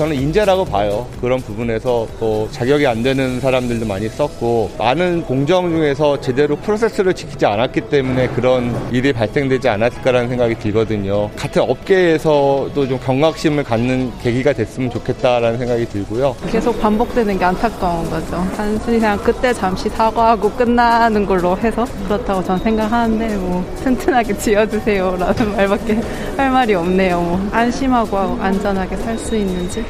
저는 인재라고 봐요. 그런 부분에서 또 자격이 안 되는 사람들도 많이 썼고 많은 공정 중에서 제대로 프로세스를 지키지 않았기 때문에 그런 일이 발생되지 않았을까라는 생각이 들거든요. 같은 업계에서도 좀 경각심을 갖는 계기가 됐으면 좋겠다라는 생각이 들고요. 계속 반복되는 게 안타까운 거죠. 단순히 그냥 그때 잠시 사과하고 끝나는 걸로 해서 그렇다고 저는 생각하는데 뭐 튼튼하게 지어주세요라는 말밖에 할 말이 없네요. 뭐 안심하고 안전하게 살 수 있는지.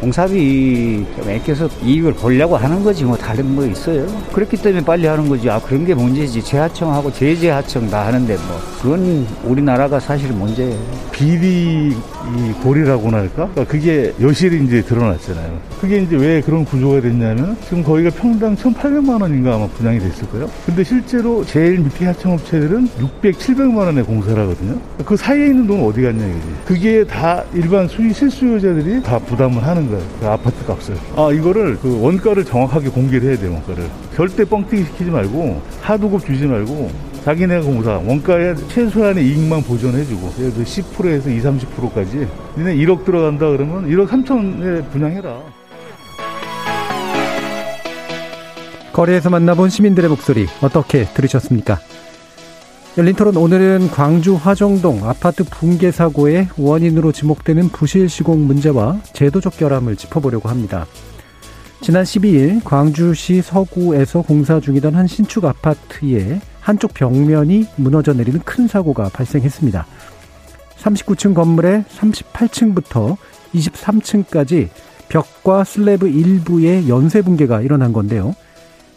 공사비 좀 아껴서 이익을 보려고 하는 거지 뭐 다른 뭐 있어요. 그렇기 때문에 빨리 하는 거지. 아 그런 게 문제지. 재하청하고 제재하청 다 하는데 뭐 그건 우리나라가 사실 문제예요. 비리 고리라고나 할까? 그러니까 그게 여실히 이제 드러났잖아요. 그게 이제 왜 그런 구조가 됐냐면 지금 거기가 평당 1,800만 원인가 아마 분양이 됐을 거예요. 근데 실제로 제일 밑에 하청업체들은 600, 700만 원의 공사를 하거든요. 그 사이에 있는 돈은 어디 갔냐 이거지. 그게 다 일반 수의 실수요자들이 다 부담을 하는 거예요. 그 아파트 값을. 아 이거를 그 원가를 정확하게 공개를 해야 돼요. 원가를. 절대 뻥튀기 시키지 말고 하도급 주지 말고 자기네 공사 원가의 최소한의 이익만 보존해주고 예를 들어 10%에서 20, 30%까지 니네 1억 들어간다 그러면 1억 3천에 분양해라. 거리에서 만나본 시민들의 목소리 어떻게 들으셨습니까? 열린 토론 오늘은 광주 화정동 아파트 붕괴 사고의 원인으로 지목되는 부실 시공 문제와 제도적 결함을 짚어보려고 합니다. 지난 12일 광주시 서구에서 공사 중이던 한 신축 아파트에 한쪽 벽면이 무너져 내리는 큰 사고가 발생했습니다. 39층 건물의 38층부터 23층까지 벽과 슬래브 일부의 연쇄 붕괴가 일어난 건데요.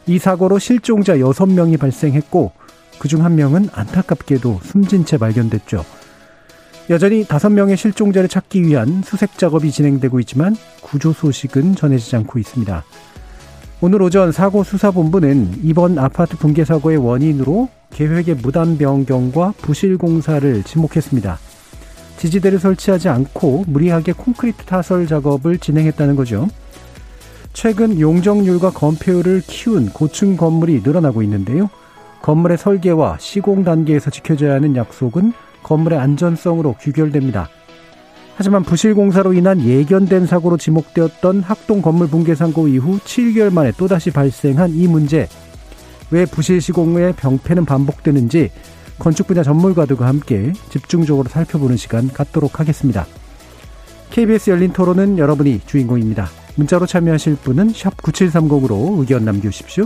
이 사고로 실종자 6명이 발생했고 그중 한 명은 안타깝게도 숨진 채 발견됐죠. 여전히 5명의 실종자를 찾기 위한 수색 작업이 진행되고 있지만 구조 소식은 전해지지 않고 있습니다. 오늘 오전 사고 수사본부는 이번 아파트 붕괴 사고의 원인으로 계획의 무단 변경과 부실 공사를 지목했습니다. 지지대를 설치하지 않고 무리하게 콘크리트 타설 작업을 진행했다는 거죠. 최근 용적률과 건폐율을 키운 고층 건물이 늘어나고 있는데요. 건물의 설계와 시공 단계에서 지켜져야 하는 약속은 건물의 안전성으로 귀결됩니다. 하지만 부실 공사로 인한 예견된 사고로 지목되었던 학동 건물 붕괴 사고 이후 7개월 만에 또다시 발생한 이 문제. 왜 부실 시공의 병폐는 반복되는지 건축 분야 전문가들과 함께 집중적으로 살펴보는 시간 갖도록 하겠습니다. KBS 열린 토론은 여러분이 주인공입니다. 문자로 참여하실 분은 9730으로 의견 남겨주십시오.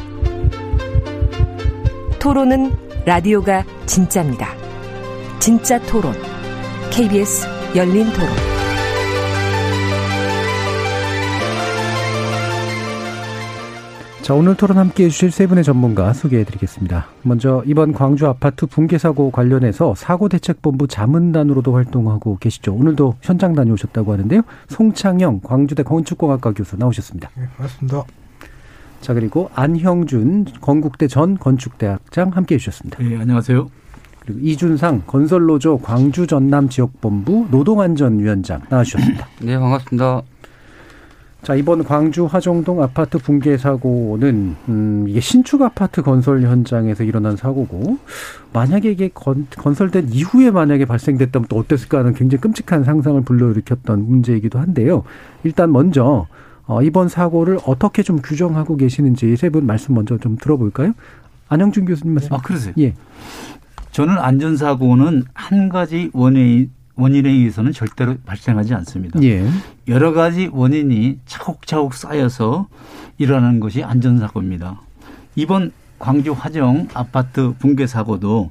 토론은 라디오가 진짜입니다. 진짜 토론, KBS 열린 토론. 자, 오늘 토론 함께 해주실 세 분의 전문가 소개해 드리겠습니다. 먼저 이번 광주 아파트 붕괴 사고 관련해서 사고대책본부 자문단으로도 활동하고 계시죠. 오늘도 현장 다녀오셨다고 하는데요. 송창영 광주대 건축공학과 교수 나오셨습니다. 네, 반갑습니다. 자, 그리고 안형준 건국대 전 건축대학장 함께 해 주셨습니다. 네, 안녕하세요. 그리고 이준상 건설노조 광주 전남 지역본부 노동안전위원장 나와주셨습니다. 네, 반갑습니다. 자, 이번 광주 화정동 아파트 붕괴 사고는, 음, 이게 신축 아파트 건설 현장에서 일어난 사고고, 만약에 이게 건, 건설된 이후에 만약에 발생됐다면 또 어땠을까 하는 굉장히 끔찍한 상상을 불러일으켰던 문제이기도 한데요. 일단 먼저, 어, 이번 사고를 어떻게 좀 규정하고 계시는지 세 분 말씀 먼저 좀 들어볼까요? 안영준 교수님 말씀. 아, 그러세요? 예. 저는 안전사고는 한 가지 원인, 원인에 의해서는 절대로 발생하지 않습니다. 예. 여러 가지 원인이 차곡차곡 쌓여서 일어나는 것이 안전사고입니다. 이번 광주 화정 아파트 붕괴 사고도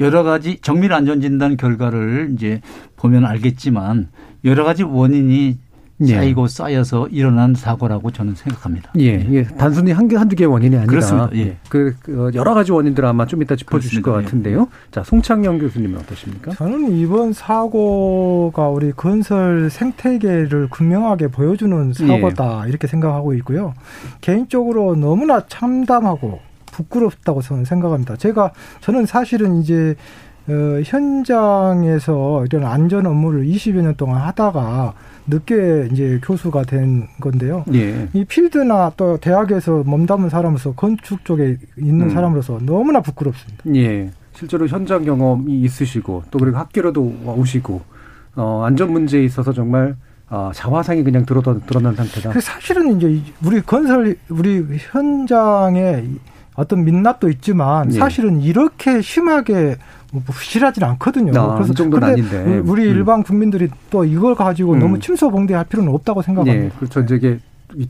여러 가지 정밀 안전 진단 결과를 이제 보면 알겠지만 여러 가지 원인이 예. 쌓이고 쌓여서 일어난 사고라고 저는 생각합니다. 예, 예. 단순히 한 개, 한두 개의 원인이 아니라. 그렇습니다. 예. 그, 그 여러 가지 원인들 아마 좀 이따 짚어주실 그렇습니다. 것 예. 같은데요. 자, 송창영 교수님은 어떠십니까? 저는 이번 사고가 우리 건설 생태계를 분명하게 보여주는 사고다 이렇게 생각하고 있고요. 개인적으로 너무나 참담하고 부끄럽다고 저는 생각합니다. 제가 저는 사실은 이제 어, 현장에서 이런 안전 업무를 20여 년 동안 하다가 늦게 이제 교수가 된 건데요. 예. 이 필드나 또 대학에서 몸담은 사람으로서 건축 쪽에 있는 음. 사람으로서 너무나 부끄럽습니다. 예. 실제로 현장 경험이 있으시고 또 그리고 학교로도 오시고 어, 안전 문제에 있어서 정말 어, 자화상이 그냥 드러난, 드러난 상태다. 그 사실은 이제 이- 우리 건설 우리 현장에 이 어떤 민낯도 있지만 예. 사실은 이렇게 심하게 뭐 부실하지는 않거든요. 아, 이 정도는 근데 아닌데. 우리 음. 일반 국민들이 또 이걸 가지고 음. 너무 침소봉대할 필요는 없다고 예. 생각합니다. 그렇죠. 이제 이게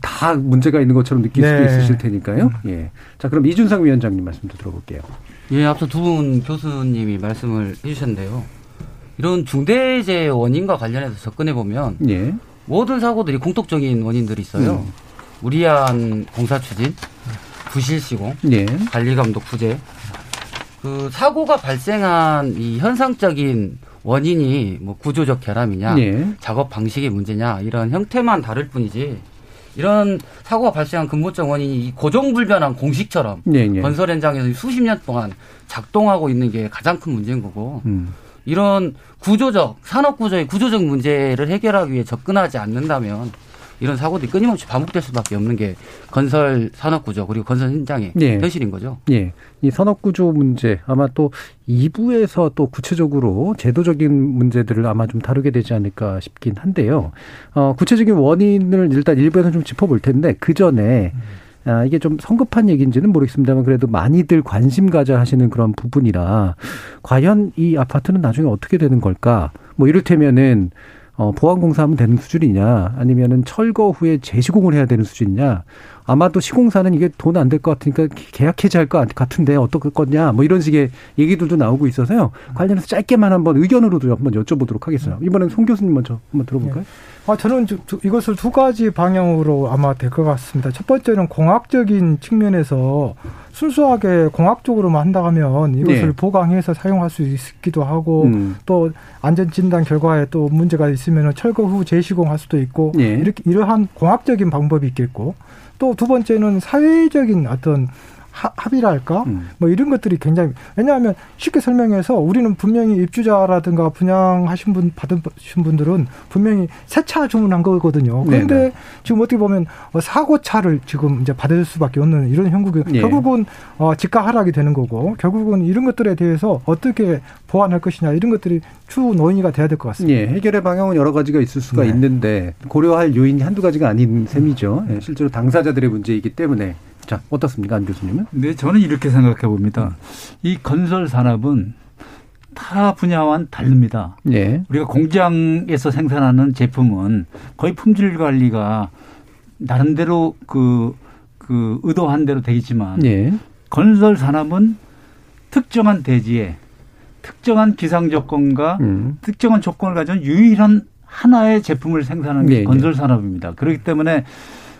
다 문제가 있는 것처럼 느낄 네. 수도 있으실 테니까요. 예. 자, 그럼 이준상 위원장님 말씀도 들어볼게요. 예, 앞서 두 분 교수님이 말씀을 해주셨는데요. 이런 중대재해 원인과 관련해서 접근해 보면 예. 모든 사고들이 공통적인 원인들이 있어요. 음. 무리한 공사 추진, 부실 시공, 예. 관리 감독 부재. 그 사고가 발생한 이 현상적인 원인이 뭐 구조적 결함이냐, 예. 작업 방식의 문제냐 이런 형태만 다를 뿐이지 이런 사고가 발생한 근본적 원인이 이 고정불변한 공식처럼 예, 예. 건설 현장에서 수십 년 동안 작동하고 있는 게 가장 큰 문제인 거고 음. 이런 구조적 산업 구조의 구조적 문제를 해결하기 위해 접근하지 않는다면 이런 사고들이 끊임없이 반복될 수밖에 없는 게 건설 산업 구조 그리고 건설 현장의 예. 현실인 거죠. 예. 이 산업 구조 문제 아마 또 2부에서 또 구체적으로 제도적인 문제들을 아마 좀 다루게 되지 않을까 싶긴 한데요. 어, 구체적인 원인을 일단 1부에서 좀 짚어볼 텐데 그 전에 아, 이게 좀 성급한 얘기인지는 모르겠습니다만 그래도 많이들 관심 가져 하시는 그런 부분이라 과연 이 아파트는 나중에 어떻게 되는 걸까? 뭐 이를테면은 어, 보안공사하면 되는 수준이냐, 아니면은 철거 후에 재시공을 해야 되는 수준이냐, 아마도 시공사는 이게 돈 안 될 것 같으니까 계약 해지할 것 같은데 어떨 거냐, 뭐 이런 식의 얘기들도 나오고 있어서요. 관련해서 짧게만 한번 의견으로도 한번 여쭤보도록 하겠습니다. 이번엔 송 교수님 먼저 한번 들어볼까요? 아, 저는 주- 두- 이것을 두 가지 방향으로 아마 될 것 같습니다. 첫 번째는 공학적인 측면에서 순수하게 공학적으로만 한다 하면 이것을 네. 보강해서 사용할 수 있기도 하고 음. 또 안전 진단 결과에 또 문제가 있으면 철거 후 재시공할 수도 있고 예. 이렇게 이러한 공학적인 방법이 있겠고 또 두 번째는 사회적인 어떤 하- 합의랄까 음. 뭐 이런 것들이 굉장히 왜냐하면 쉽게 설명해서 우리는 분명히 입주자라든가 분양하신 분 받으신 분들은 분명히 새 차 주문한 거거든요. 그런데 네네. 지금 어떻게 보면 어, 사고 차를 지금 이제 받을 수밖에 없는 이런 형국이 예. 결국은 어, 지가 하락이 되는 거고 결국은 이런 것들에 대해서 어떻게 보완할 것이냐 이런 것들이 추 논의가 돼야 될 것 같습니다. 예, 해결의 방향은 여러 가지가 있을 수가 네. 있는데 고려할 요인이 한두 가지가 아닌 셈이죠. 예, 실제로 당사자들의 문제이기 때문에 자 어떻습니까, 안 교수님은? 네, 저는 이렇게 생각해 봅니다. 이 건설 산업은 타 분야와는 다릅니다. 예, 우리가 공장에서 생산하는 제품은 거의 품질 관리가 나름대로 그, 그 의도한 대로 되겠지만 예, 건설 산업은 특정한 대지에 특정한 기상 조건과 음, 특정한 조건을 가진 유일한 하나의 제품을 생산하는 게 네, 건설 산업입니다. 그렇기 때문에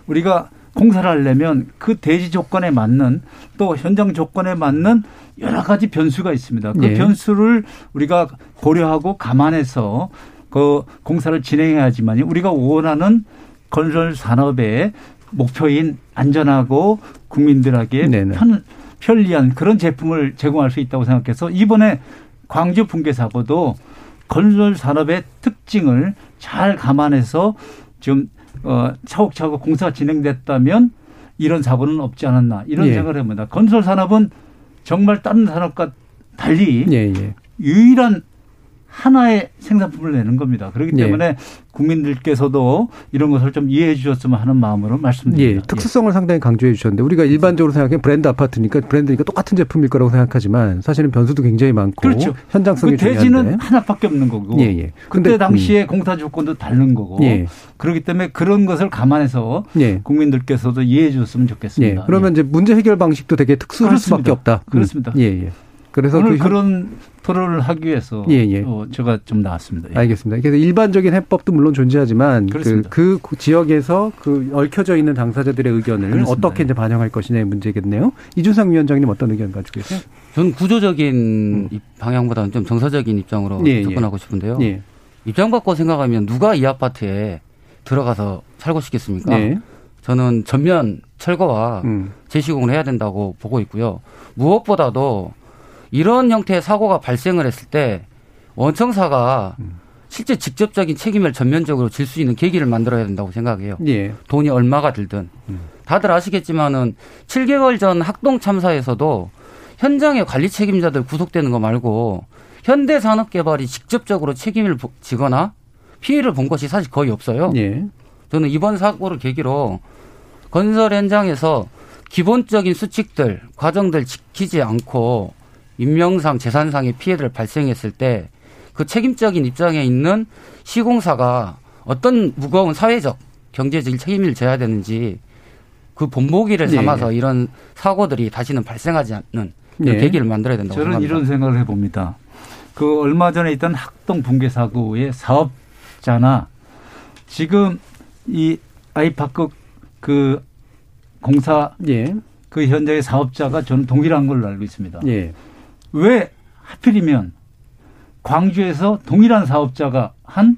우리가 공사를 하려면 그 대지 조건에 맞는 또 현장 조건에 맞는 여러 가지 변수가 있습니다. 그 네. 변수를 우리가 고려하고 감안해서 그 공사를 진행해야지만 우리가 원하는 건설 산업의 목표인 안전하고 국민들에게 네네. 편, 편리한 그런 제품을 제공할 수 있다고 생각해서 이번에 광주 붕괴 사고도 건설 산업의 특징을 잘 감안해서 지금 어, 차곡차곡 공사가 진행됐다면 이런 사고는 없지 않았나 이런 예. 생각을 해봅니다. 건설 산업은 정말 다른 산업과 달리 예, 예. 유일한 하나의 생산품을 내는 겁니다. 그렇기 예. 때문에 국민들께서도 이런 것을 좀 이해해 주셨으면 하는 마음으로 말씀드립니다. 예, 특수성을 상당히 강조해 주셨는데 우리가 일반적으로 생각하면 브랜드 아파트니까 브랜드니까 똑같은 제품일 거라고 생각하지만 사실은 변수도 굉장히 많고 그렇죠. 현장성이 그 대지는 중요한데. 하나밖에 없는 거고 예, 예. 그때 근데, 당시에 공사 조건도 다른 거고 예. 그렇기 때문에 그런 것을 감안해서 예. 국민들께서도 이해해 주셨으면 예. 좋겠습니다. 그러면 이제 문제 해결 방식도 되게 특수할 그렇습니다. 수밖에 없다. 음. 그렇습니다. 예, 예. 그래서 오늘 그 현- 그런 토론을 하기 위해서 예, 예. 어, 제가 좀 나왔습니다. 예. 알겠습니다. 그래서 일반적인 해법도 물론 존재하지만 그. 그 지역에서 그 얽혀져 있는 당사자들의 의견을 그렇습니다. 어떻게 이제 반영할 것이냐의 문제겠네요. 이준상 위원장님 어떤 의견 가지고 계세요? 전 구조적인 이 방향보다는 좀 정서적인 입장으로 음. 예, 예. 접근하고 싶은데요. 예. 입장 바꿔 생각하면 누가 이 아파트에 들어가서 살고 싶겠습니까? 예. 저는 전면 철거와 음. 재시공을 해야 된다고 보고 있고요. 무엇보다도 이런 형태의 사고가 발생을 했을 때 원청사가 음. 실제 직접적인 책임을 전면적으로 질 수 있는 계기를 만들어야 된다고 생각해요. 예. 돈이 얼마가 들든. 다들 아시겠지만은 7개월 전 학동 참사에서도 현장의 관리 책임자들 구속되는 거 말고 현대산업개발이 직접적으로 책임을 보- 지거나 피해를 본 것이 사실 거의 없어요. 예. 저는 이번 사고를 계기로 건설 현장에서 기본적인 수칙들, 과정들 지키지 않고 인명상, 재산상의 피해를 발생했을 때 그 책임적인 입장에 있는 시공사가 어떤 무거운 사회적, 경제적 책임을 져야 되는지 그 본보기를 네. 삼아서 이런 사고들이 다시는 발생하지 않는 네. 계기를 만들어야 된다고 저는 생각합니다. 이런 생각을 해봅니다. 그 얼마 전에 있던 학동 붕괴 사고의 사업자나 지금 이 아이파크 그 공사 예. 그 현장의 사업자가 저는 동일한 걸로 알고 있습니다. 예. 왜 하필이면 광주에서 동일한 사업자가 한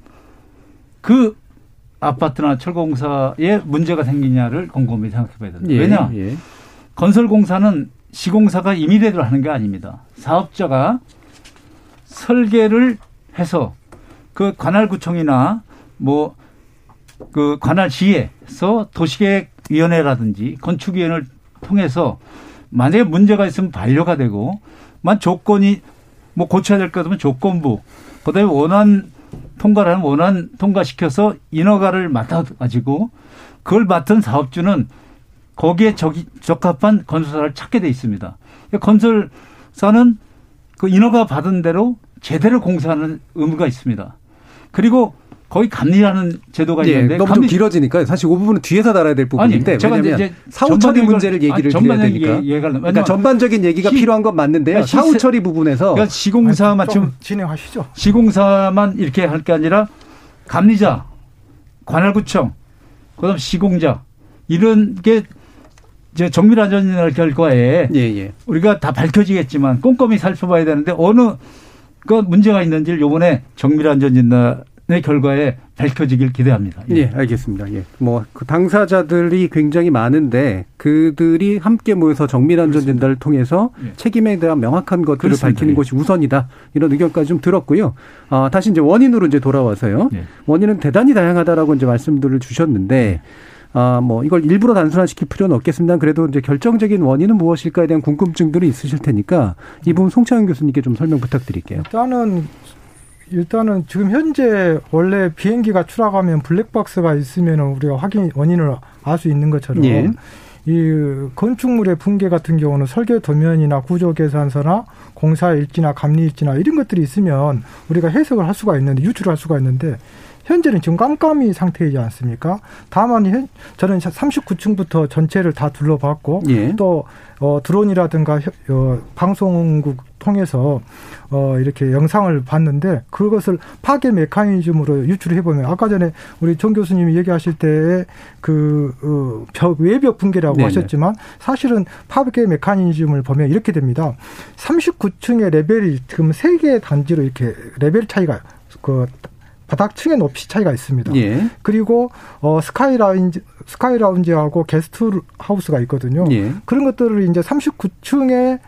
그 아파트나 철거공사에 문제가 생기냐를 곰곰이 생각해 봐야 된다. 예. 왜냐? 예. 건설공사는 시공사가 임의대로 하는 게 아닙니다. 사업자가 설계를 해서 그 관할구청이나 뭐 그 관할시에서 도시계획위원회라든지 건축위원회를 통해서 만약에 문제가 있으면 반려가 되고 만 조건이 뭐 고쳐야 될 것 같으면 조건부 그다음에 원안 통과를 하면 원안 통과시켜서 인허가를 맡아가지고 그걸 맡은 사업주는 거기에 적이, 적합한 건설사를 찾게 돼 있습니다. 건설사는 그 인허가 받은 대로 제대로 공사하는 의무가 있습니다. 그리고 거의 감리라는 제도가 예, 있는데 너무 좀 길어지니까 사실 그 부분은 뒤에서 달아야 될 부분인데 아니, 제가 왜냐하면 이제 사후 처리 문제를 걸- 얘기를 아니, 드려야 되니까. 하려면- 그러니까 전반적인 얘기가 시- 필요한 건 맞는데요. 그러니까 사후 시세- 처리 부분에서 그러니까 시공사만 좀 지금 진행하시죠. 시공사만 이렇게 할 게 아니라 감리자, 관할구청, 그다음 시공자 이런 게 이제 정밀안전이나 결과에 예, 예. 우리가 다 밝혀지겠지만 꼼꼼히 살펴봐야 되는데 어느 그 문제가 있는지를 요번에 정밀안전진단 의 결과에 밝혀지길 기대합니다. 예, 알겠습니다. 예. 뭐, 그 당사자들이 굉장히 많은데, 그들이 함께 모여서 정밀안전진단을 통해서 예. 책임에 대한 명확한 것들을 그렇습니다. 밝히는 예. 것이 우선이다. 이런 의견까지 좀 들었고요. 아, 다시 이제 원인으로 이제 돌아와서요. 예. 원인은 대단히 다양하다라고 이제 말씀들을 주셨는데, 아, 뭐, 이걸 일부러 단순화시킬 필요는 없겠습니다. 그래도 이제 결정적인 원인은 무엇일까에 대한 궁금증들이 있으실 테니까, 이 부분 송창현 교수님께 좀 설명 부탁드릴게요. 일단은 일단은 지금 현재 원래 비행기가 추락하면 블랙박스가 있으면 우리가 확인 원인을 알 수 있는 것처럼 예. 이 건축물의 붕괴 같은 경우는 설계 도면이나 구조 계산서나 공사 일지나 감리 일지나 이런 것들이 있으면 우리가 해석을 할 수가 있는데 유출할 수가 있는데 현재는 지금 깜깜이 상태이지 않습니까? 다만 현, 저는 39층부터 전체를 다 둘러봤고 예. 또 어, 드론이라든가 혀- 어, 방송국 통해서 어, 이렇게 영상을 봤는데 그것을 파괴 메커니즘으로 유출해 보면 아까 전에 우리 정 교수님이 얘기하실 때그 어, 벽 외벽 붕괴라고 네네. 하셨지만 사실은 파괴 메커니즘을 보면 이렇게 됩니다. 39층의 레벨이 지금 세 개의 단차로 이렇게 레벨 차이가 그 바닥층의 높이 차이가 있습니다. 예. 그리고 어 스카이 라운지 스카이 라운지하고 게스트 하우스가 있거든요. 예. 그런 것들을 이제 39층의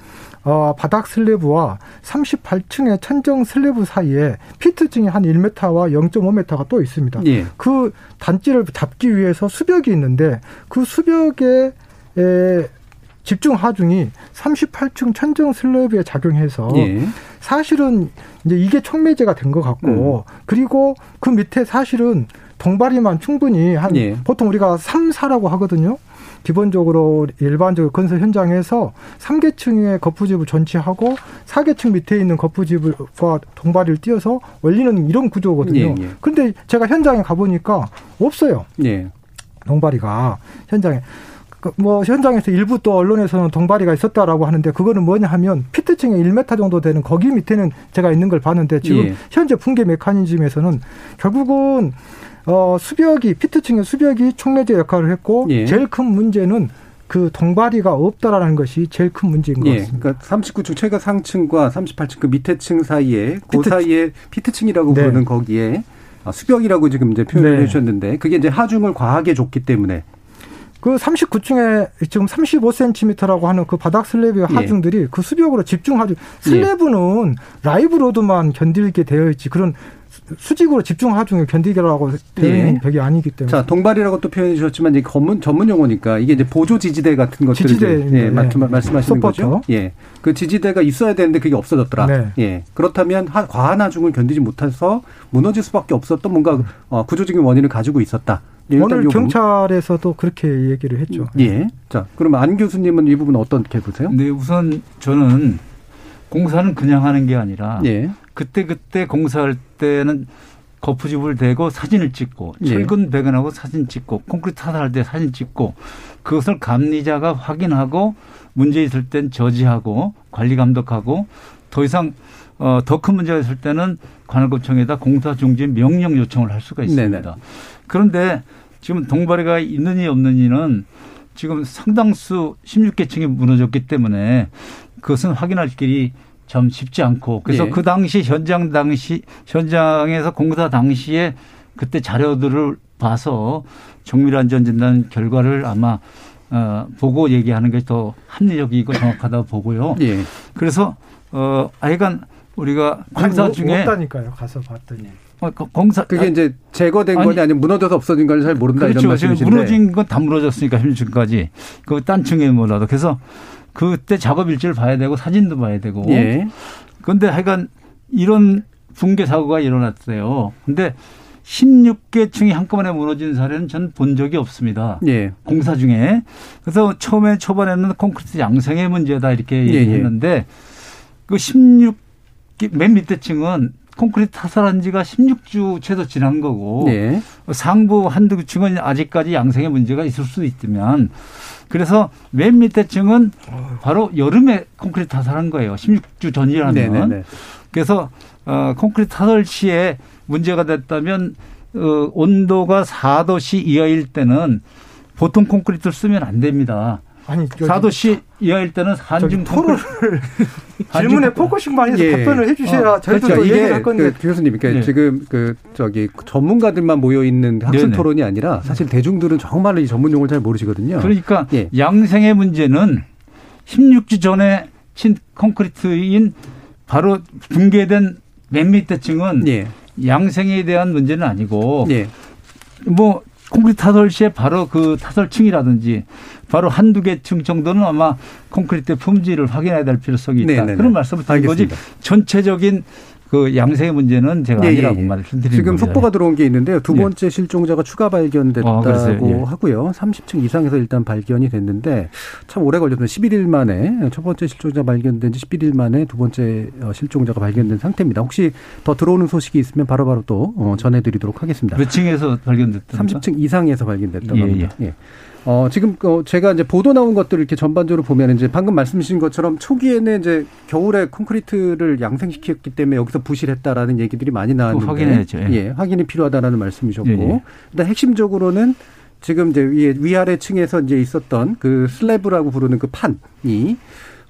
어 바닥 슬래브와 38층의 천정 슬래브 사이에 피트층이 한 1m와 0.5m가 또 있습니다. 예. 그 단차를 잡기 위해서 수벽이 있는데 그 수벽에 에 집중 하중이 38층 천정 슬래브에 작용해서 예. 사실은 이제 이게 촉매제가 된 것 같고 음. 그리고 그 밑에 사실은 동바리만 충분히 한 예. 보통 우리가 3, 4라고 하거든요. 기본적으로 일반적으로 건설 현장에서 3계층의 거푸집을 전치하고 4계층 밑에 있는 거푸집과 동바리를 띄어서 올리는 이런 구조거든요. 예, 예. 그런데 제가 현장에 가보니까 없어요. 예. 동바리가 현장에 그 뭐 현장에서 일부 또 언론에서는 동바리가 있었다라고 하는데 그거는 뭐냐 하면 피트층에 1m 정도 되는 거기 밑에는 제가 있는 걸 봤는데 지금 예. 현재 붕괴 메커니즘에서는 결국은 어 수벽이 피트층의 수벽이 촉매제 역할을 했고 예. 제일 큰 문제는 그 동바리가 없다라는 것이 제일 큰 문제인 것 예, 같습니다. 그러니까 39층 최가 상층과 38층 그 밑에 층 사이에 그 피트- 사이에 피트층이라고 네. 부르는 거기에 아, 수벽이라고 지금 이제 표현을 네. 해주셨는데 그게 이제 하중을 과하게 줬기 때문에 그 39층에 지금 35cm라고 하는 그 바닥 슬랩의 예. 하중들이 그 수벽으로 집중 하중 슬랩은 live load만 견디게 되어 있지 그런 수- 수직으로 집중 하중을 견디게라고 되어 있는 예. 벽이 아니기 때문에 자 동발이라고 또 표현해 주셨지만 이게 전문 전문 용어니까 이게 이제 보조 지지대 같은 것들을 지지대, 이제, 예, 네. 말- 말씀하시는 서포터. 거죠. 예, 그 지지대가 있어야 되는데 그게 없어졌더라. 네. 예, 그렇다면 하- 과한 하중을 견디지 못해서 무너질 수밖에 없었던 뭔가 어, 구조적인 원인을 가지고 있었다. 예, 오늘 요. 경찰에서도 그렇게 얘기를 했죠. 예. 자, 그러면 안 교수님은 이 부분 어떻게 보세요? 네, 우선 저는 공사는 그냥 하는 게 아니라 예. 그때 그때 공사할 때는 거푸집을 대고 사진을 찍고 예. 철근 배관하고 사진 찍고 콘크리트 타설할 때 사진 찍고 그것을 감리자가 확인하고 문제 있을 땐 저지하고 관리 감독하고 더 이상 어, 더 큰 문제가 있을 때는 관할구청에다 공사 중지 명령 요청을 할 수가 있습니다. 네네. 그런데 지금 동바리가 있느니 없느니는 지금 상당수 16개층이 무너졌기 때문에 그것은 확인할 길이 참 쉽지 않고 그래서 예. 그 당시 현장 당시 현장에서 공사 당시에 그때 자료들을 봐서 정밀 안전 진단 결과를 아마 어, 보고 얘기하는 게 더 합리적이고 정확하다고 보고요. 예. 그래서 어 하여간 우리가 공사 아니, 중에 없다니까요. 가서 봤더니. 어, 거- 공사 그게 이제 제거된 아니, 거냐 아니면 무너져서 없어진 건지 잘 모른다 이런 그렇죠. 지금 말씀이신데. 무너진 건 다 무너졌으니까 현지까지 그 딴 층에 몰라도 그래서 그때 작업 일지를 봐야 되고 사진도 봐야 되고. 예. 그런데 하여간 이런 붕괴 사고가 일어났어요. 근데 16개 층이 한꺼번에 무너진 사례는 전 본 적이 없습니다. 예. 공사 중에. 그래서 처음에 초반에는 콘크리트 양생의 문제다 이렇게 예, 예. 얘기했는데 그 16, 맨 밑에 층은 콘크리트 타설한 지가 16주 최소 지난 거고 예. 상부 한두 층은 아직까지 양생의 문제가 있을 수도 있지만 그래서 맨 밑에 층은 바로 여름에 콘크리트 타설한 거예요. 16주 전이라면. 네네네. 그래서 어, 콘크리트 타설 시에 문제가 됐다면 어, 온도가 4도씨 이하일 때는 보통 콘크리트를 쓰면 안 됩니다. 아니 여기 4도씨 이하일 때는 한중 한중 질문에 콘크리트- focusing만 해서 예. 답변을 해주셔야 어, 저희도 또 얘기를 할 건데 그 교수님, 그러니까 네. 지금 그 저기 전문가들만 모여 있는 학술 네네. 토론이 아니라 사실 대중들은 정말로 이 전문 용어를 잘 모르시거든요. 그러니까 예. 양생의 문제는 16주 전에 친 콘크리트인 바로 붕괴된 맨 밑에 층은 예. 양생에 대한 문제는 아니고 예. 뭐 콘크리트 타설 시에 바로 그 타설층이라든지 바로 한두 개 층 정도는 아마 콘크리트 품질을 확인해야 될 필요성이 있다. 네네네. 그런 말씀을 드린 거지 알겠습니다. 전체적인 그 양생의 문제는 제가 예, 아니라고 예, 예. 말씀드리는 지금 겁니다. 속보가 들어온 게 있는데요. 두 예. 번째 실종자가 추가 발견됐다고 아? 예. 하고요. 30층 이상에서 일단 발견이 됐는데 참 오래 걸렸어요. 11일 만에 첫 번째 실종자 발견된 지 11일 만에 두 번째 어, 실종자가 발견된 상태입니다. 혹시 더 들어오는 소식이 있으면 바로바로 또 어, 전해드리도록 하겠습니다. 몇 층에서 발견됐던가? 30층 이상에서 발견됐다고 예, 합니다. 예. 어, 지금 어, 제가 이제 보도 나온 것들을 이렇게 전반적으로 보면 이제 방금 말씀 주신 것처럼 초기에는 이제 겨울에 콘크리트를 양생시켰기 때문에 여기서 부실했다라는 얘기들이 많이 나왔는데 확인해야죠. 예. 예, 확인이 필요하다라는 말씀이셨고 예, 예. 일단 핵심적으로는 지금 이제 위 위아래 층에서 이제 있었던 그 슬래브라고 부르는 그 판이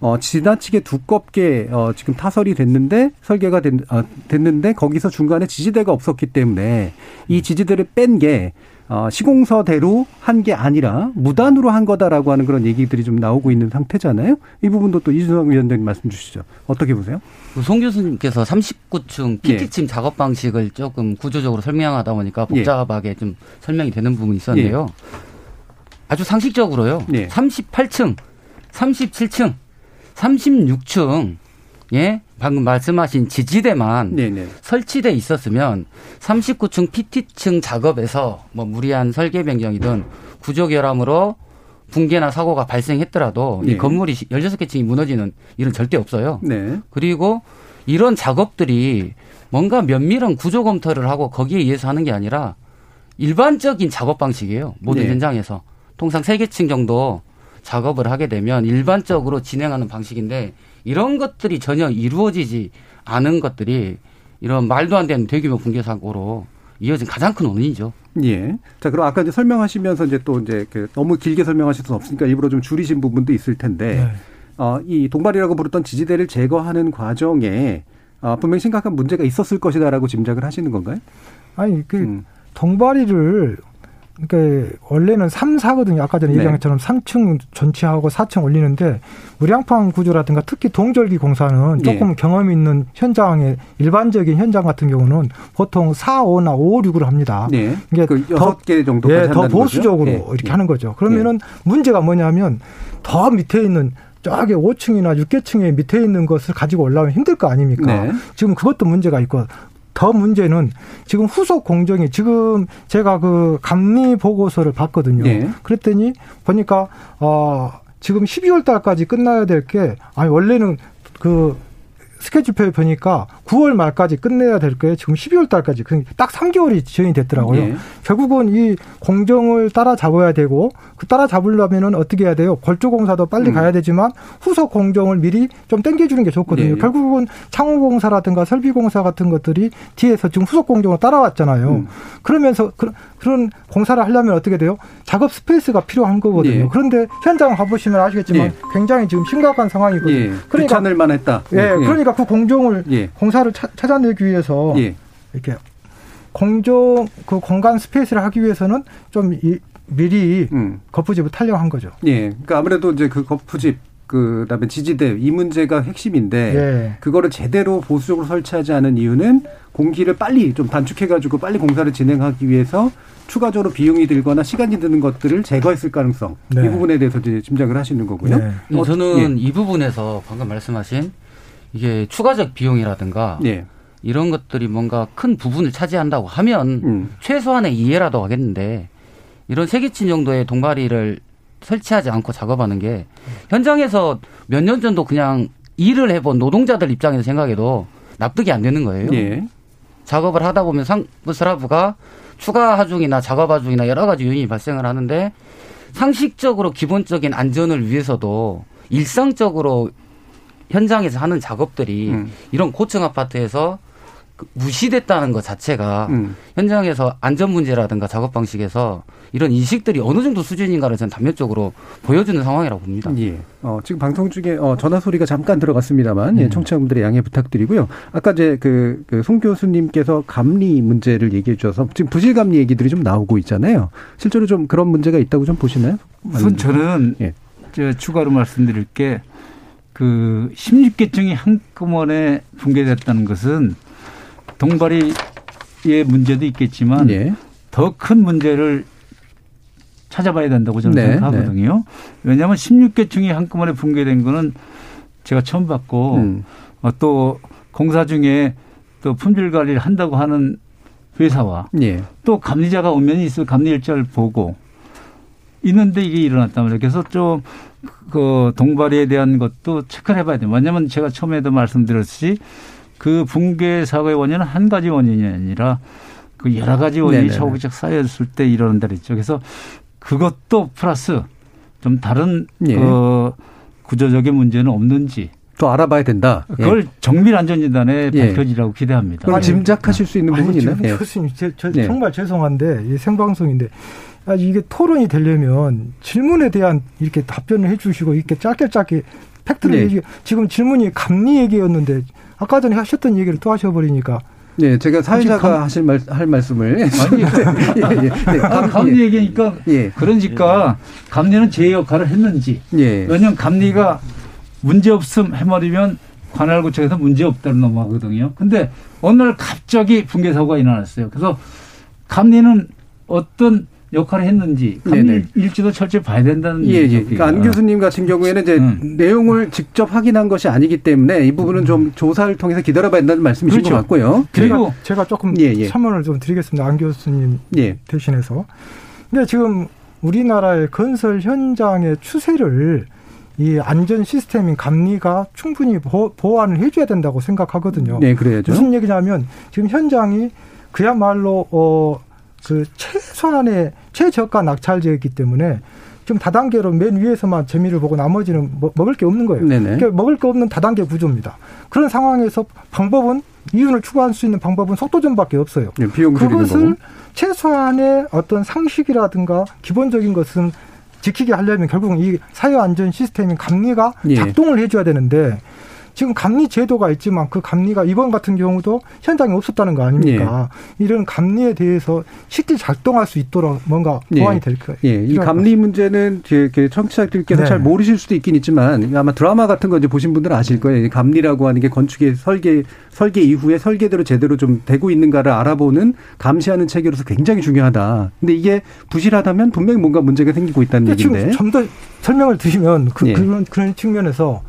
어, 지나치게 두껍게 어, 지금 타설이 됐는데 설계가 됐, 어, 됐는데 거기서 중간에 지지대가 없었기 때문에 이 지지대를 뺀 게 어, 시공서대로 한 게 아니라 무단으로 한 거다라고 하는 그런 얘기들이 좀 나오고 있는 상태잖아요. 이 부분도 또 이준석 위원장님 말씀 주시죠. 어떻게 보세요? 송 교수님께서 39층 예. PT층 작업 방식을 조금 구조적으로 설명하다 보니까 예. 복잡하게 좀 설명이 되는 부분이 있었는데요. 아주 상식적으로요. 예. 38층, 37층, 36층, 예, 방금 말씀하신 지지대만 네네. 설치돼 있었으면 39층 PT층 작업에서 뭐 무리한 설계 변경이든 구조 결함으로 붕괴나 사고가 발생했더라도 예. 이 건물이 16개 층이 무너지는 일은 절대 없어요. 네. 그리고 이런 작업들이 뭔가 면밀한 구조 검토를 하고 거기에 의해서 하는 게 아니라 일반적인 작업 방식이에요. 모든 네. 현장에서 통상 세 개층 정도 작업을 하게 되면 일반적으로 진행하는 방식인데 이런 것들이 전혀 이루어지지 않은 것들이 이런 말도 안 되는 대규모 붕괴 사고로 이어진 가장 큰 원인이죠. 예. 자, 그럼 아까 이제 설명하시면서 이제 또 이제 그 너무 길게 설명하실 수는 없으니까 일부러 좀 줄이신 부분도 있을 텐데, 네. 어, 이 동발이라고 부르던 지지대를 제거하는 과정에 어, 분명히 심각한 문제가 있었을 것이다라고 짐작을 하시는 건가요? 아니 그 음. 동바리를 그러니까 원래는 3, 4거든요. 아까 전에 네. 얘기한 것처럼 3층 전체하고 4층 올리는데 무량판 구조라든가 특히 동절기 공사는 예. 조금 경험 있는 현장의 일반적인 현장 같은 경우는 보통 4, 5나 5, 6으로 합니다. 네. 이게 그 더- 여섯 개 정도까지 예, 더 보수적으로 거죠? 예. 이렇게 하는 거죠. 그러면은 문제가 뭐냐면 더 밑에 있는 저기 5층이나 6개층에 밑에 있는 것을 가지고 올라오면 힘들 거 아닙니까? 네. 지금 그것도 문제가 있고 더 문제는 지금 후속 공정이 지금 제가 그 감리 보고서를 봤거든요. 네. 그랬더니 보니까 어 지금 12월 달까지 끝나야 될 게 아니 원래는 그 스케줄표에 보니까 9월 말까지 끝내야 될게 지금 12월 달까지 그딱 3개월이 지연이 됐더라고요. 예. 결국은 이 공정을 따라잡아야 되고 그 따라잡으려면은 어떻게 해야 돼요? 골조공사도 빨리 음. 가야 되지만 후속 공정을 미리 좀 땡겨주는 게 좋거든요. 예. 결국은 창호공사라든가 설비공사 같은 것들이 뒤에서 지금 후속 공정을 따라왔잖아요. 음. 그러면서 그, 런 공사를 하려면 어떻게 돼요? 작업 스페이스가 필요한 거거든요. 예. 그런데 현장 가보시면 아시겠지만 예. 굉장히 지금 심각한 상황이거든요. 예. 귀찮을 만했다. 예, 그러니까 그 공정을 예. 공사를 차- 찾아내기 위해서 예. 이렇게 공정 그 공간 스페이스를 하기 위해서는 좀 이, 미리 음. 거푸집을 타려한 거죠. 예. 그러니까 아무래도 이제 그 거푸집 그다음에 지지대 이 문제가 핵심인데 예. 그거를 제대로 보수적으로 설치하지 않은 이유는 공기를 빨리 좀 단축해 가지고 빨리 공사를 진행하기 위해서 추가적으로 비용이 들거나 시간이 드는 것들을 제거했을 가능성 네. 이 부분에 대해서 이제 짐작을 하시는 거고요. 네. 어, 저는 이 부분에서 방금 말씀하신 이게 추가적 비용이라든가 예. 이런 것들이 뭔가 큰 부분을 차지한다고 하면 음. 최소한의 이해라도 하겠는데 이런 세기친 정도의 동바리를 설치하지 않고 작업하는 게 현장에서 몇 년 전도 그냥 일을 해본 노동자들 입장에서 생각해도 납득이 안 되는 거예요. 예. 작업을 하다 보면 상부 스라브가 추가 하중이나 작업 하중이나 여러 가지 요인이 발생을 하는데 상식적으로 기본적인 안전을 위해서도 일상적으로 현장에서 하는 작업들이 음. 이런 고층 아파트에서 그 무시됐다는 것 자체가 음. 현장에서 안전 문제라든가 작업 방식에서 이런 인식들이 어느 정도 수준인가를 저는 단면적으로 보여주는 상황이라고 봅니다. 예. 어, 지금 방송 중에 어, 전화 소리가 잠깐 들어갔습니다만 음. 예, 청취자분들의 양해 부탁드리고요. 아까 이제 그, 그 송 교수님께서 감리 문제를 얘기해 주셔서 지금 부실 감리 얘기들이 좀 나오고 있잖아요. 실제로 좀 그런 문제가 있다고 좀 보시나요? 우선 저는 예. 저 추가로 말씀드릴 게 그 16개층이 한꺼번에 붕괴됐다는 것은 동발이의 문제도 있겠지만 예. 더큰 문제를 찾아봐야 된다고 저는 네, 생각하거든요. 왜냐하면 16개층이 한꺼번에 붕괴된 거는 제가 처음 봤고 음. 어, 또 공사 중에 또 품질 관리를 한다고 하는 회사와 예. 또 감리자가 오면 있을 감리 일자를 보고 있는데 이게 일어났단 말이에요. 그래서 좀 그 동발이에 대한 것도 체크를 해봐야 돼요. 왜냐하면 제가 처음에도 말씀드렸듯이 그 붕괴 사고의 원인은 한 가지 원인이 아니라 그 여러 가지 원인이. 차곡차곡 쌓였을 때 일어난다 그랬죠. 그래서 그것도 플러스 좀 다른 예. 그 구조적인 문제는 없는지 또 알아봐야 된다. 예. 그걸 정밀 안전진단에 예. 밝혀지라고 기대합니다. 그럼 짐작하실 수 있는 부분이 있나요? 예. 교수님, 제, 저, 네. 정말 죄송한데, 이 생방송인데, 아, 이게 토론이 되려면 질문에 대한 이렇게 답변을 해주시고, 이렇게 짧게 짧게 팩트를 네. 얘기, 지금 질문이 감리 얘기였는데, 아까 전에 하셨던 얘기를 또 하셔버리니까, 예, 제가 사회자가 감- 하실 말, 할 말씀을. 아니, 예, 예. 네, 아, 감리 얘기니까 예. 그러니까 감리는 제 역할을 했는지 예. 왜냐하면 감리가 문제 없음 해버리면 관할구청에서 문제 없다로 넘어가거든요. 근데 어느 날 갑자기 붕괴 사고가 일어났어요. 그래서 감리는 어떤 역할을 했는지. 일지도 철저히 봐야 된다는 예, 예. 얘기죠, 그러니까 안 교수님 같은 경우에는 이제 음. 내용을 직접 확인한 것이 아니기 때문에 이 부분은 좀 조사를 통해서 기다려봐야 된다는 말씀이신 그렇죠. 것 같고요. 그리고 제가 조금 예, 예. 첨언을 좀 드리겠습니다. 안 교수님 예. 대신해서. 근데 지금 우리나라의 건설 현장의 추세를 이 안전 시스템인 감리가 충분히 보, 보완을 해줘야 된다고 생각하거든요. 네, 그래야죠. 무슨 얘기냐면 지금 현장이 그야말로 어 그 최소한의 최저가 낙찰제이기 때문에 지금 다단계로 맨 위에서만 재미를 보고 나머지는 뭐, 먹을 게 없는 거예요. 네네. 그러니까 먹을 게 없는 다단계 구조입니다. 그런 상황에서 방법은 이윤을 추구할 수 있는 방법은 속도전밖에 없어요. 네, 그것을. 최소한의 어떤 상식이라든가 기본적인 것은 지키게 하려면 결국은 이 사회 안전 시스템인 감리가 예. 작동을 해줘야 되는데 지금 감리 제도가 있지만 그 감리가 이번 같은 경우도 현장에 없었다는 거 아닙니까? 예. 이런 감리에 대해서 쉽게 작동할 수 있도록 뭔가 보완이 될 거예요. 예, 이 감리 문제는 청취자들께서 네. 잘 모르실 수도 있긴 있지만 아마 드라마 같은 거 이제 보신 분들은 아실 거예요. 이 감리라고 하는 게 건축의 설계 설계 이후에 설계대로 제대로 좀 되고 있는가를 알아보는 감시하는 체계로서 굉장히 중요하다. 근데 이게 부실하다면 분명히 뭔가 문제가 생기고 있다는 얘기인데. 좀 더 설명을 드리면 그, 예. 그런 그런 측면에서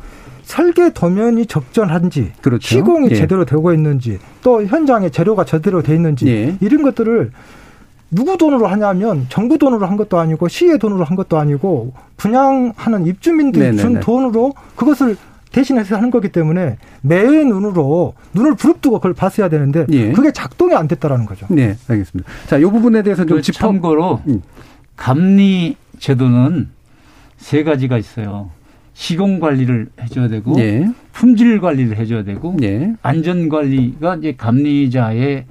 설계 도면이 적절한지 그렇죠. 시공이 예. 제대로 되고 있는지 또 현장에 재료가 제대로 돼 있는지 예. 이런 것들을 누구 돈으로 하냐면 정부 돈으로 한 것도 아니고 시의 돈으로 한 것도 아니고 분양하는 입주민들이 네네네. 준 돈으로 그것을 대신해서 하는 거기 때문에 매의 눈으로 눈을 부릅뜨고 그걸 봤어야 되는데 예. 그게 작동이 안 됐다라는 거죠. 네, 알겠습니다. 자, 이 부분에 대해서 좀그 짚어. 참고로 음. 감리 제도는 세 가지가 있어요. 시공 관리를 해줘야 되고 예. 품질 관리를 해줘야 되고 예. 안전 관리가 이제 감리자의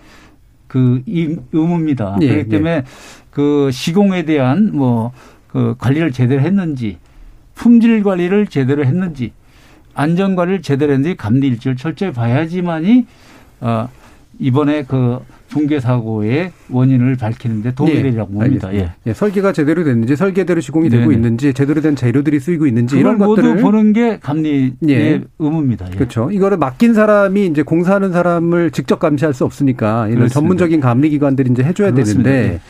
그 이- 의무입니다. 예, 그렇기 때문에 그 시공에 대한 뭐 그 관리를 제대로 했는지 품질 관리를 제대로 했는지 안전 관리를 제대로 했는지 감리 일지를 철저히 봐야지만이 어 이번에 그 붕괴 사고의 원인을 밝히는데 도움이 예, 되리라고 봅니다. 예. 예, 설계가 제대로 됐는지 설계대로 시공이 되고 네네. 있는지 제대로 된 재료들이 쓰이고 있는지 이런 모두 것들을 보는 게 감리의 예. 의무입니다. 예. 그렇죠. 이거를 맡긴 사람이 이제 공사하는 사람을 직접 감시할 수 없으니까 이런 그렇습니다. 전문적인 감리 기관들이 이제 해줘야 그렇습니다. 되는데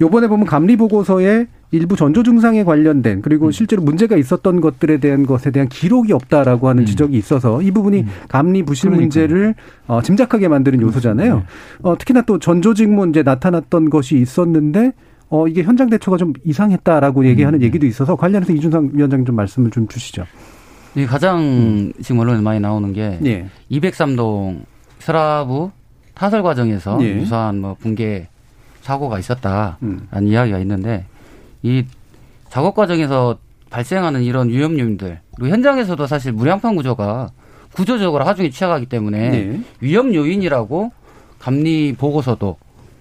요번에 보면 감리 보고서에 일부 전조 증상에 관련된 그리고 음. 실제로 문제가 있었던 것들에 대한 것에 대한 기록이 없다라고 하는 음. 지적이 있어서 이 부분이 감리 부실 그러니까요. 문제를 어, 짐작하게 만드는 요소잖아요. 어, 특히나 또 전조직문 이제 나타났던 것이 있었는데 어, 이게 현장 대처가 좀 이상했다라고 얘기하는 음. 얘기도 있어서 관련해서 이준상 위원장 좀 말씀을 좀 주시죠. 이 가장 지금 언론에 많이 나오는 게 예. 203동 스라브 타설 과정에서 예. 유사한 뭐 붕괴 사고가 있었다라는 음. 이야기가 있는데 이 작업 과정에서 발생하는 이런 위험 요인들 그리고 현장에서도 사실 무량판 구조가 구조적으로 하중에 취약하기 때문에 네. 위험 요인이라고 감리 보고서도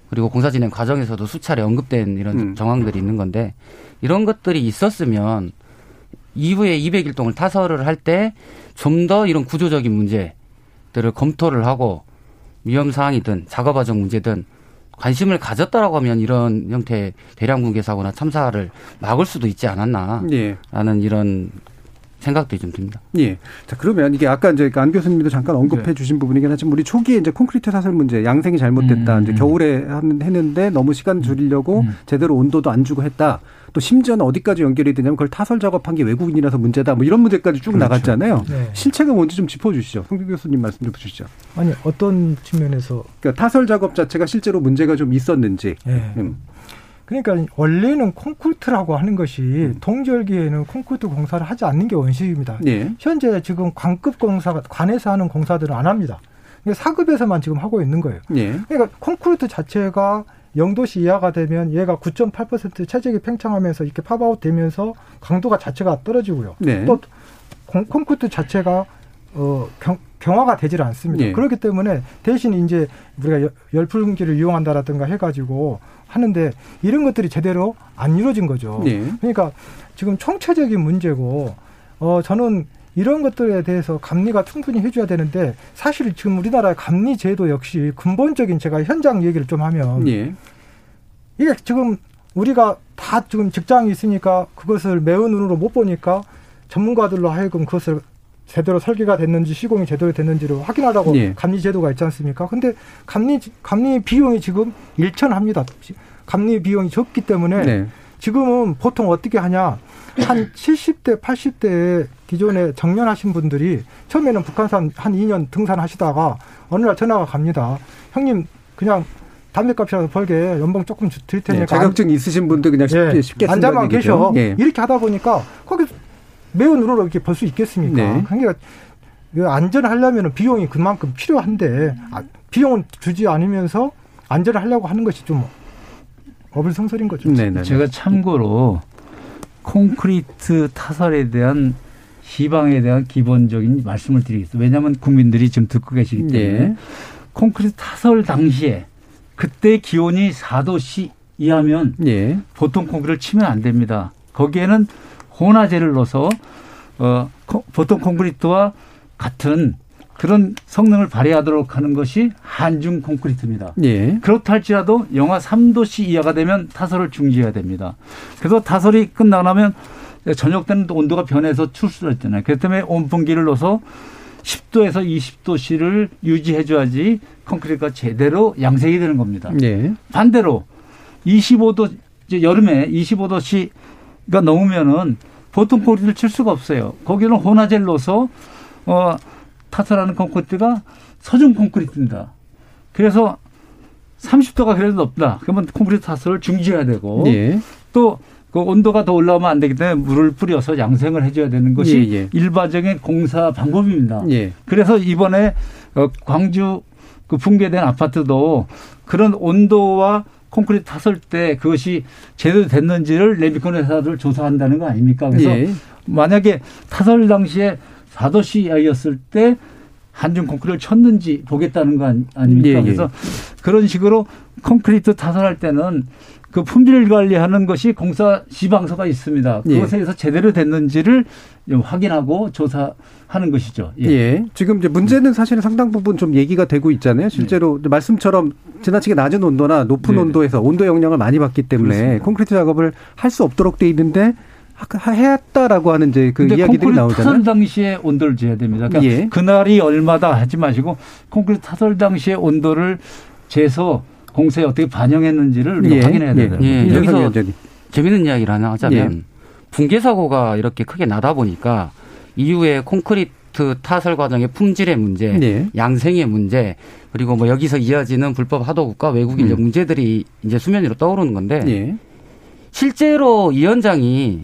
그리고 공사 진행 과정에서도 수차례 언급된 이런 음. 정황들이 있는 건데 이런 것들이 있었으면 이후에 201동을 타설을 할 때 좀 더 이런 구조적인 문제들을 검토를 하고 위험 사항이든 작업 과정 문제든 관심을 가졌다라고 하면 이런 형태의 대량 붕괴 사고나 참사를 막을 수도 있지 않았나라는 예. 이런 생각도 좀 듭니다. 예. 자, 그러면 이게 아까 이제 안 교수님도 잠깐 언급해 네. 주신 부분이긴 하지만 우리 초기에 이제 콘크리트 사설 문제, 양생이 잘못됐다. 음. 이제 겨울에 한- 했는데 너무 시간 줄이려고 음. 제대로 온도도 안 주고 했다. 또 심지어는 어디까지 연결이 되냐면 그걸 타설 작업한 게 외국인이라서 문제다. 뭐 이런 문제까지 쭉 그렇죠. 나갔잖아요. 네. 실체가 뭔지 좀 짚어 주시죠. 성규 교수님 말씀 좀 주시죠. 아니 어떤 측면에서 그러니까 타설 작업 자체가 실제로 문제가 좀 있었는지. 예. 음. 그러니까 원래는 콘크리트라고 하는 것이 동절기에는 콘크리트 공사를 하지 않는 게 원칙입니다. 예. 현재 지금 관급 공사가 관에서 하는 공사들은 안 합니다. 사급에서만 지금 하고 있는 거예요. 예. 그러니까 콘크리트 자체가 영도씨 이하가 되면 얘가 9.8% 체적이 팽창하면서 이렇게 pop out 되면서 강도가 자체가 떨어지고요. 네. 또 콘- 콘크리트 자체가 어, 경, 경화가 되질 않습니다. 예. 그렇기 때문에 대신 이제 우리가 열- 열풍기를 이용한다라든가 해가지고 하는데 이런 것들이 제대로 안 이루어진 거죠. 예. 그러니까 지금 총체적인 문제고 어 저는 이런 것들에 대해서 감리가 충분히 해줘야 되는데 사실 지금 우리나라의 감리 제도 역시 근본적인 제가 현장 얘기를 좀 하면 예. 이게 지금 우리가 다 지금 직장이 있으니까 그것을 매운 눈으로 못 보니까 전문가들로 하여금 그것을 제대로 설계가 됐는지 시공이 제대로 됐는지를 확인하라고 예. 감리 제도가 있지 않습니까? 근데 감리 감리 비용이 지금 일천합니다. 감리 비용이 적기 때문에 네. 지금은 보통 어떻게 하냐. 한 70대, 80대 기존에 정년하신 분들이 처음에는 북한산 한 2년 등산하시다가 어느 날 전화가 갑니다. 형님, 그냥 담배값이라도 벌게 연봉 조금 주- 드릴 테니까. 예. 자격증 있으신 분들 그냥 쉽게 예, 쉽게 앉아만. 계셔. 예. 이렇게 하다 보니까 거기 매우 눈으로 이렇게 벌 수 있겠습니까? 네. 그러니까 그 안전하려면 비용이 그만큼 필요한데 아, 비용은 주지 않으면서 안전을 하려고 하는 것이 좀 어불성설인 거죠. 네, 네. 제가 참고로 콘크리트 타설에 대한 시방에 대한 기본적인 말씀을 드리겠습니다. 왜냐하면 국민들이 지금 듣고 계시기 때문에 예. 콘크리트 타설 당시에 그때 기온이 4도씨 이하면 예. 보통 콘크리트를 치면 안 됩니다. 거기에는 혼화제를 넣어서 어, 코- 보통 콘크리트와 같은 그런 성능을 발휘하도록 하는 것이 한중 콘크리트입니다. 예. 그렇다 할지라도 영하 3도씨 이하가 되면 타설을 중지해야 됩니다. 그래서 타설이 끝나고 나면 저녁 때는 또 온도가 변해서 있잖아요. 그렇기 때문에 온풍기를 넣어서 10도에서 20도씨를 유지해줘야지 콘크리트가 제대로 양생이 되는 겁니다. 예. 반대로 25도 이제 여름에 25도씨 가 넘으면은 보통 콘크리트를 칠 수가 없어요. 거기는 넣어서 어 타설하는 콘크리트가 서중 콘크리트입니다. 그래서 30도가 그래도 높다. 그러면 콘크리트 타설을 중지해야 되고 예. 또그 온도가 더 올라오면 안 되기 때문에 물을 뿌려서 양생을 해줘야 되는 것이 예, 예. 일반적인 공사 방법입니다. 예. 그래서 이번에 어, 광주 그 붕괴된 아파트도 그런 온도와 콘크리트 탔을 때 그것이 제대로 됐는지를 레미콘 회사들 조사한다는 거 아닙니까? 그래서 예. 만약에 타설 당시에 4도씨 이하였을 때 한중 콘크리트를 쳤는지 보겠다는 거 아닙니까? 예, 예. 그래서 그런 식으로 콘크리트 타설할 때는 그 품질 관리하는 것이 공사 지방서가 있습니다. 예. 그것에 의해서 제대로 됐는지를 좀 확인하고 조사하는 것이죠. 예. 지금 이제 문제는 사실은 상당 부분 좀 얘기가 되고 있잖아요. 실제로 말씀처럼 지나치게 낮은 온도나 높은 네. 온도에서 온도 영향을 많이 받기 때문에 그렇습니다. 콘크리트 작업을 할 수 없도록 돼 있는데 하- 했다라고 하는 이제 그 이야기들이 나오잖아요. 타설 당시에 온도를 재야 됩니다. 그러니까 예. 그날이 얼마다 하지 마시고 콘크리트 타설 당시에 온도를 재서 공사에 어떻게 반영했는지를 우리가 예. 확인해야 예. 되는 예, 이준석 여기서. 재밌는 이야기를 하나 하자면 예. 붕괴 사고가 이렇게 크게 나다 보니까 이후에 콘크리트 타설 과정의 품질의 문제, 예. 양생의 문제, 그리고 뭐 여기서 이어지는 불법 하도국과 외국 인력 음. 문제들이 이제 수면 위로 떠오르는 건데 예. 실제로 이 현장이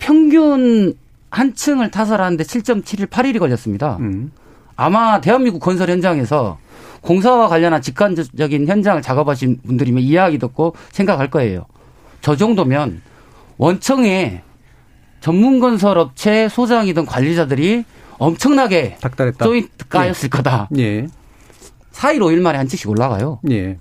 평균 한 층을 타설하는데 7.7일 8일이 걸렸습니다. 음. 아마 대한민국 건설 현장에서 공사와 관련한 직관적인 현장을 작업하신 분들이면 이야기 듣고 생각할 거예요. 저 정도면 원청에 전문 건설 업체 소장이든 관리자들이 엄청나게 닥달했다. 조인트 까였을 거다. 예. 4일 5일 만에 한 채씩 올라가요. 예.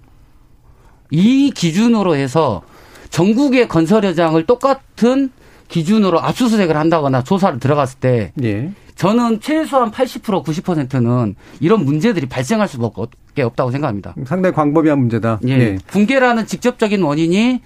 이 기준으로 해서 전국의 건설 현장을 똑같은 기준으로 압수수색을 한다거나 조사를 들어갔을 때 예. 저는 최소한 80% 90%는 이런 문제들이 발생할 수밖에 없다고 생각합니다. 상당히 광범위한 문제다. 예. 붕괴라는 직접적인 원인이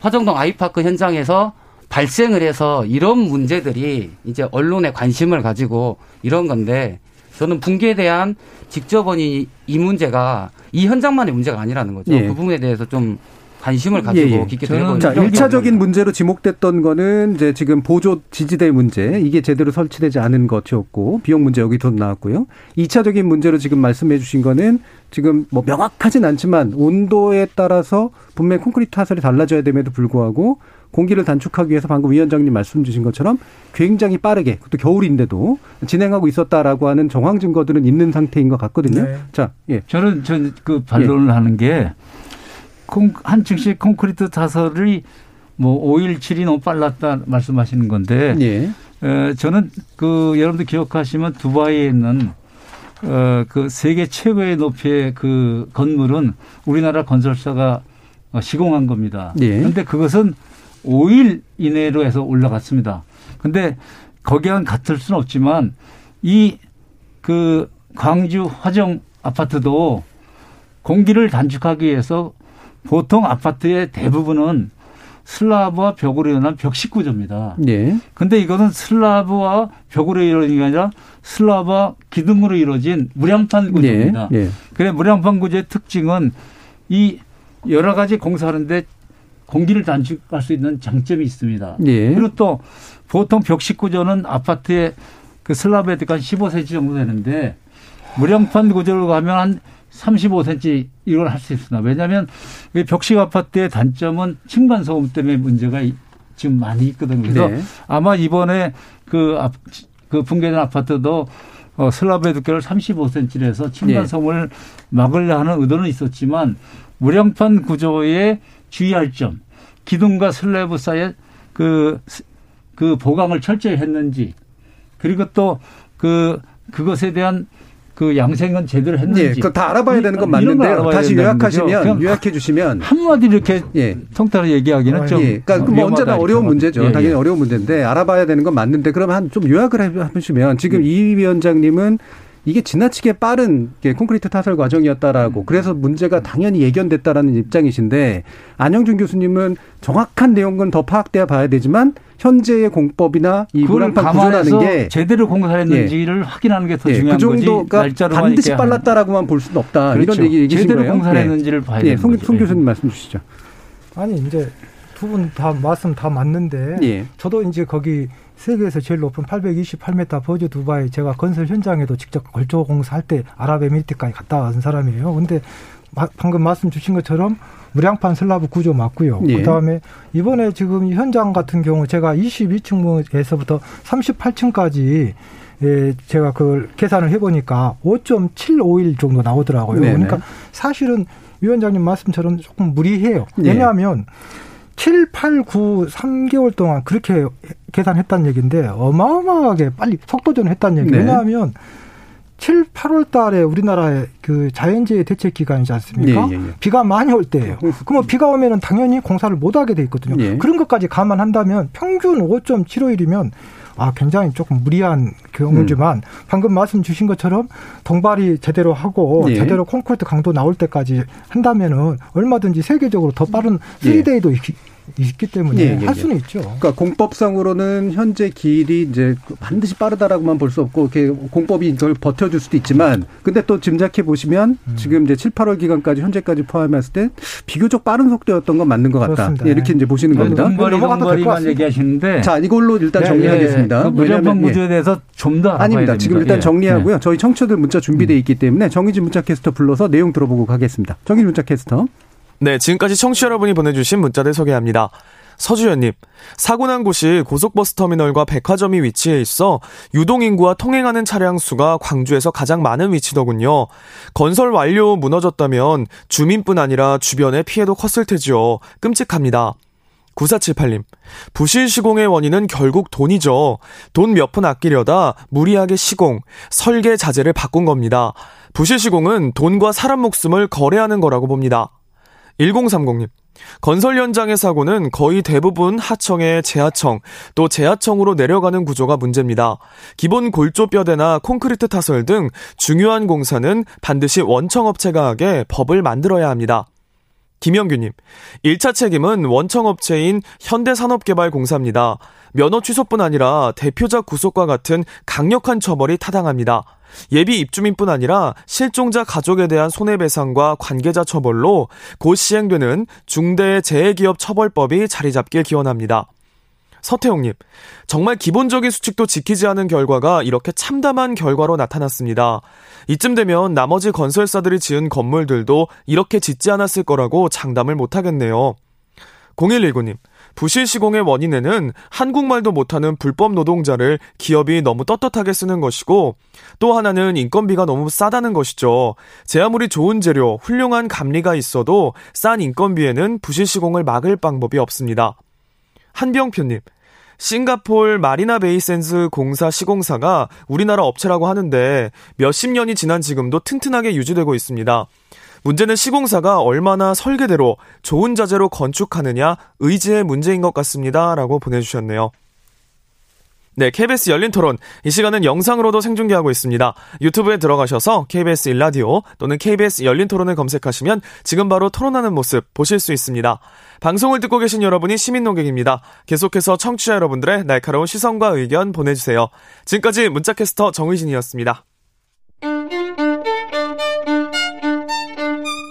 화정동 아이파크 현장에서 발생을 해서 이런 문제들이 이제 언론의 관심을 가지고 이런 건데 저는 붕괴에 대한 직접 원인이 이 문제가 이 현장만의 문제가 아니라는 거죠. 예. 그 부분에 대해서 좀 관심을 가지고 예, 예. 깊게 들어보는 자, 필요가 일차적인 있습니다. 문제로 지목됐던 거는 이제 지금 보조 지지대 문제, 이게 제대로 설치되지 않은 것이었고, 비용 문제 여기서 나왔고요. 이차적인 문제로 지금 말씀해 주신 거는 지금 뭐 명확하진 않지만 온도에 따라서 분명히 콘크리트 타설이 달라져야 됨에도 불구하고 공기를 단축하기 위해서 방금 위원장님 말씀 주신 것처럼 굉장히 빠르게, 그것도 겨울인데도 진행하고 있었다라고 하는 정황 증거들은 있는 상태인 것 같거든요. 네. 자, 예. 저는 전 그 반론을 하는 게 콘- 한 층씩 콘크리트 타설이 뭐 5일, 7일 너무 빨랐다 말씀하시는 건데 예. 에, 저는 그 여러분들 기억하시면 두바이에 있는 어, 그 세계 최고의 높이의 그 건물은 우리나라 건설사가 어, 시공한 겁니다. 예. 그런데 그것은 5일 이내로 해서 올라갔습니다. 근데 거기랑 같을 수는 없지만 이 그 광주 화정 아파트도 공기를 단축하기 위해서 보통 아파트의 대부분은 슬라브와 벽으로 일어난 벽식 구조입니다. 예. 근데 이거는 슬라브와 벽으로 이루어진 게 아니라 슬라브와 기둥으로 이루어진 무량판 예. 구조입니다. 예. 그래 무량판 구조의 특징은 이 여러 가지 공사하는데 공기를 단축할 수 있는 장점이 있습니다. 예. 그리고 또 보통 벽식 구조는 아파트의 그 슬라브에 들어간 15cm 정도 되는데 무량판 구조로 가면 한 35cm 이걸 할 수 있습니다. 왜냐하면 이 벽식 아파트의 단점은 층간 소음 때문에 문제가 이- 지금 많이 있거든요. 그래서 네. 아마 이번에 그, 앞, 그 붕괴된 아파트도 어, 슬라브의 두께를 35cm로 해서 층간 네. 소음을 막으려 하는 의도는 있었지만 무량판 구조에 주의할 점, 기둥과 슬래브 사이에 그, 그 보강을 철저히 했는지 그리고 또 그 그것에 대한 그 양생은 제대로 했는지. 예, 그다 알아봐야 되는 건 맞는데요. 다시 요약하시면 요약해 주시면 한마디로 이렇게 예. 통틀어 얘기하기는 아, 좀. 예. 그러니까 뭐 언제나 어려운 문제죠. 예, 예. 당연히 어려운 문제인데 알아봐야 되는 건 맞는데 그러면 한좀 요약을 해주시면 지금 음. 이 위원장님은 이게 지나치게 빠른 콘크리트 타설 과정이었다라고 음. 그래서 문제가 당연히 예견됐다라는 입장이신데 안영준 교수님은 정확한 내용은 더 파악돼야 봐야 되지만 현재의 공법이나 이 문항판 구조라는 게 제대로 공사했는지를 예. 확인하는 게더 예. 중요한 그 정도가 반드시 빨랐다라고만 볼 수는 없다 그렇죠. 이런 얘기 얘기신 제대로 거예요. 공사했는지를 예. 봐야 예. 되는 송, 송 교수님 말씀 주시죠. 아니 이제 두 분 다 말씀 다 맞는데 예. 저도 이제 거기 세계에서 제일 높은 828m 버즈 두바이 제가 건설 현장에도 직접 걸조 공사할 때 아랍에미리트까지 갔다 온 사람이에요. 근데 방금 말씀 주신 것처럼 무량판 슬라브 구조 맞고요. 예. 그다음에 이번에 지금 현장 같은 경우 제가 22층에서부터 38층까지 예, 제가 그걸 계산을 해보니까 5.751 정도 나오더라고요. 네네. 그러니까 사실은 위원장님 말씀처럼 조금 무리해요. 예. 왜냐하면 예. 7, 8, 9, 3개월 동안 그렇게 계산했다는 얘기인데 어마어마하게 빨리 속도전을 했다는 얘기예요. 네. 왜냐하면 7, 8월 달에 우리나라의 그 자연재해 대책 기간이지 않습니까? 예, 예, 예. 비가 많이 올 때예요. 그러면 비가 오면은 당연히 공사를 못 하게 돼 있거든요. 예. 그런 것까지 감안한다면 평균 5.75일이면 아 굉장히 조금 무리한 경우지만 음. 방금 말씀 주신 것처럼 동발이 제대로 하고 예. 제대로 콘크리트 강도 나올 때까지 한다면은 얼마든지 세계적으로 더 빠른 3데이도 예. 있기 때문에 예, 예, 할 수는 예. 있죠. 그러니까 공법상으로는 현재 길이 이제 반드시 빠르다라고만 볼 수 없고 이렇게 공법이 이걸 버텨줄 수도 있지만 근데 또 짐작해 보시면 음. 지금 이제 7, 8월 기간까지 현재까지 포함했을 때 비교적 빠른 속도였던 건 맞는 것 같다. 예, 이렇게 이제 보시는 겁니다. 공벌이 공벌이만 얘기하시는데 자 이걸로 일단 예, 정리하겠습니다. 그 무전방 구조에 대해서 좀 더 아닙니다. 지금 일단 정리하고요. 저희 청취자들 문자 준비돼 음. 있기 때문에 정의진 문자 캐스터 불러서 내용 들어보고 가겠습니다. 정의진 문자 캐스터. 네, 지금까지 청취자 여러분이 보내주신 문자들 소개합니다. 서주연님, 사고 난 곳이 고속버스 터미널과 백화점이 위치해 있어 유동인구와 통행하는 차량 수가 광주에서 가장 많은 위치더군요. 건설 완료 무너졌다면 주민뿐 아니라 주변의 피해도 컸을 테지요. 끔찍합니다. 9478님, 부실 시공의 원인은 결국 돈이죠. 돈 몇 푼 아끼려다 무리하게 시공, 설계 자재를 바꾼 겁니다. 부실 시공은 돈과 사람 목숨을 거래하는 거라고 봅니다. 1030님. 건설 현장의 사고는 거의 대부분 하청의 재하청, 또 재하청으로 내려가는 구조가 문제입니다. 기본 골조뼈대나 콘크리트 타설 등 중요한 공사는 반드시 원청업체가 하게 법을 만들어야 합니다. 김영규님, 1차 책임은 원청업체인 현대산업개발공사입니다. 면허 취소뿐 아니라 대표자 구속과 같은 강력한 처벌이 타당합니다. 예비 입주민뿐 아니라 실종자 가족에 대한 손해배상과 관계자 처벌로 곧 시행되는 중대재해기업 처벌법이 자리 잡길 기원합니다. 서태용님, 정말 기본적인 수칙도 지키지 않은 결과가 이렇게 참담한 결과로 나타났습니다. 이쯤 되면 나머지 건설사들이 지은 건물들도 이렇게 짓지 않았을 거라고 장담을 못하겠네요. 0119님, 부실 시공의 원인에는 한국말도 못하는 불법 노동자를 기업이 너무 떳떳하게 쓰는 것이고 또 하나는 인건비가 너무 싸다는 것이죠. 제 아무리 좋은 재료, 훌륭한 감리가 있어도 싼 인건비에는 부실 시공을 막을 방법이 없습니다. 한병표님, 싱가폴 마리나 베이 센스 공사 시공사가 우리나라 업체라고 하는데 몇십 년이 지난 지금도 튼튼하게 유지되고 있습니다. 문제는 시공사가 얼마나 설계대로 좋은 자재로 건축하느냐 의지의 문제인 것 같습니다. 라고 보내주셨네요. 네, KBS 열린 토론. 이 시간은 영상으로도 생중계하고 있습니다. 유튜브에 들어가셔서 KBS 일라디오 또는 KBS 열린 토론을 검색하시면 지금 바로 토론하는 모습 보실 수 있습니다. 방송을 듣고 계신 여러분이 시민 농객입니다. 계속해서 청취자 여러분들의 날카로운 시선과 의견 보내주세요. 지금까지 문자캐스터 정의진이었습니다.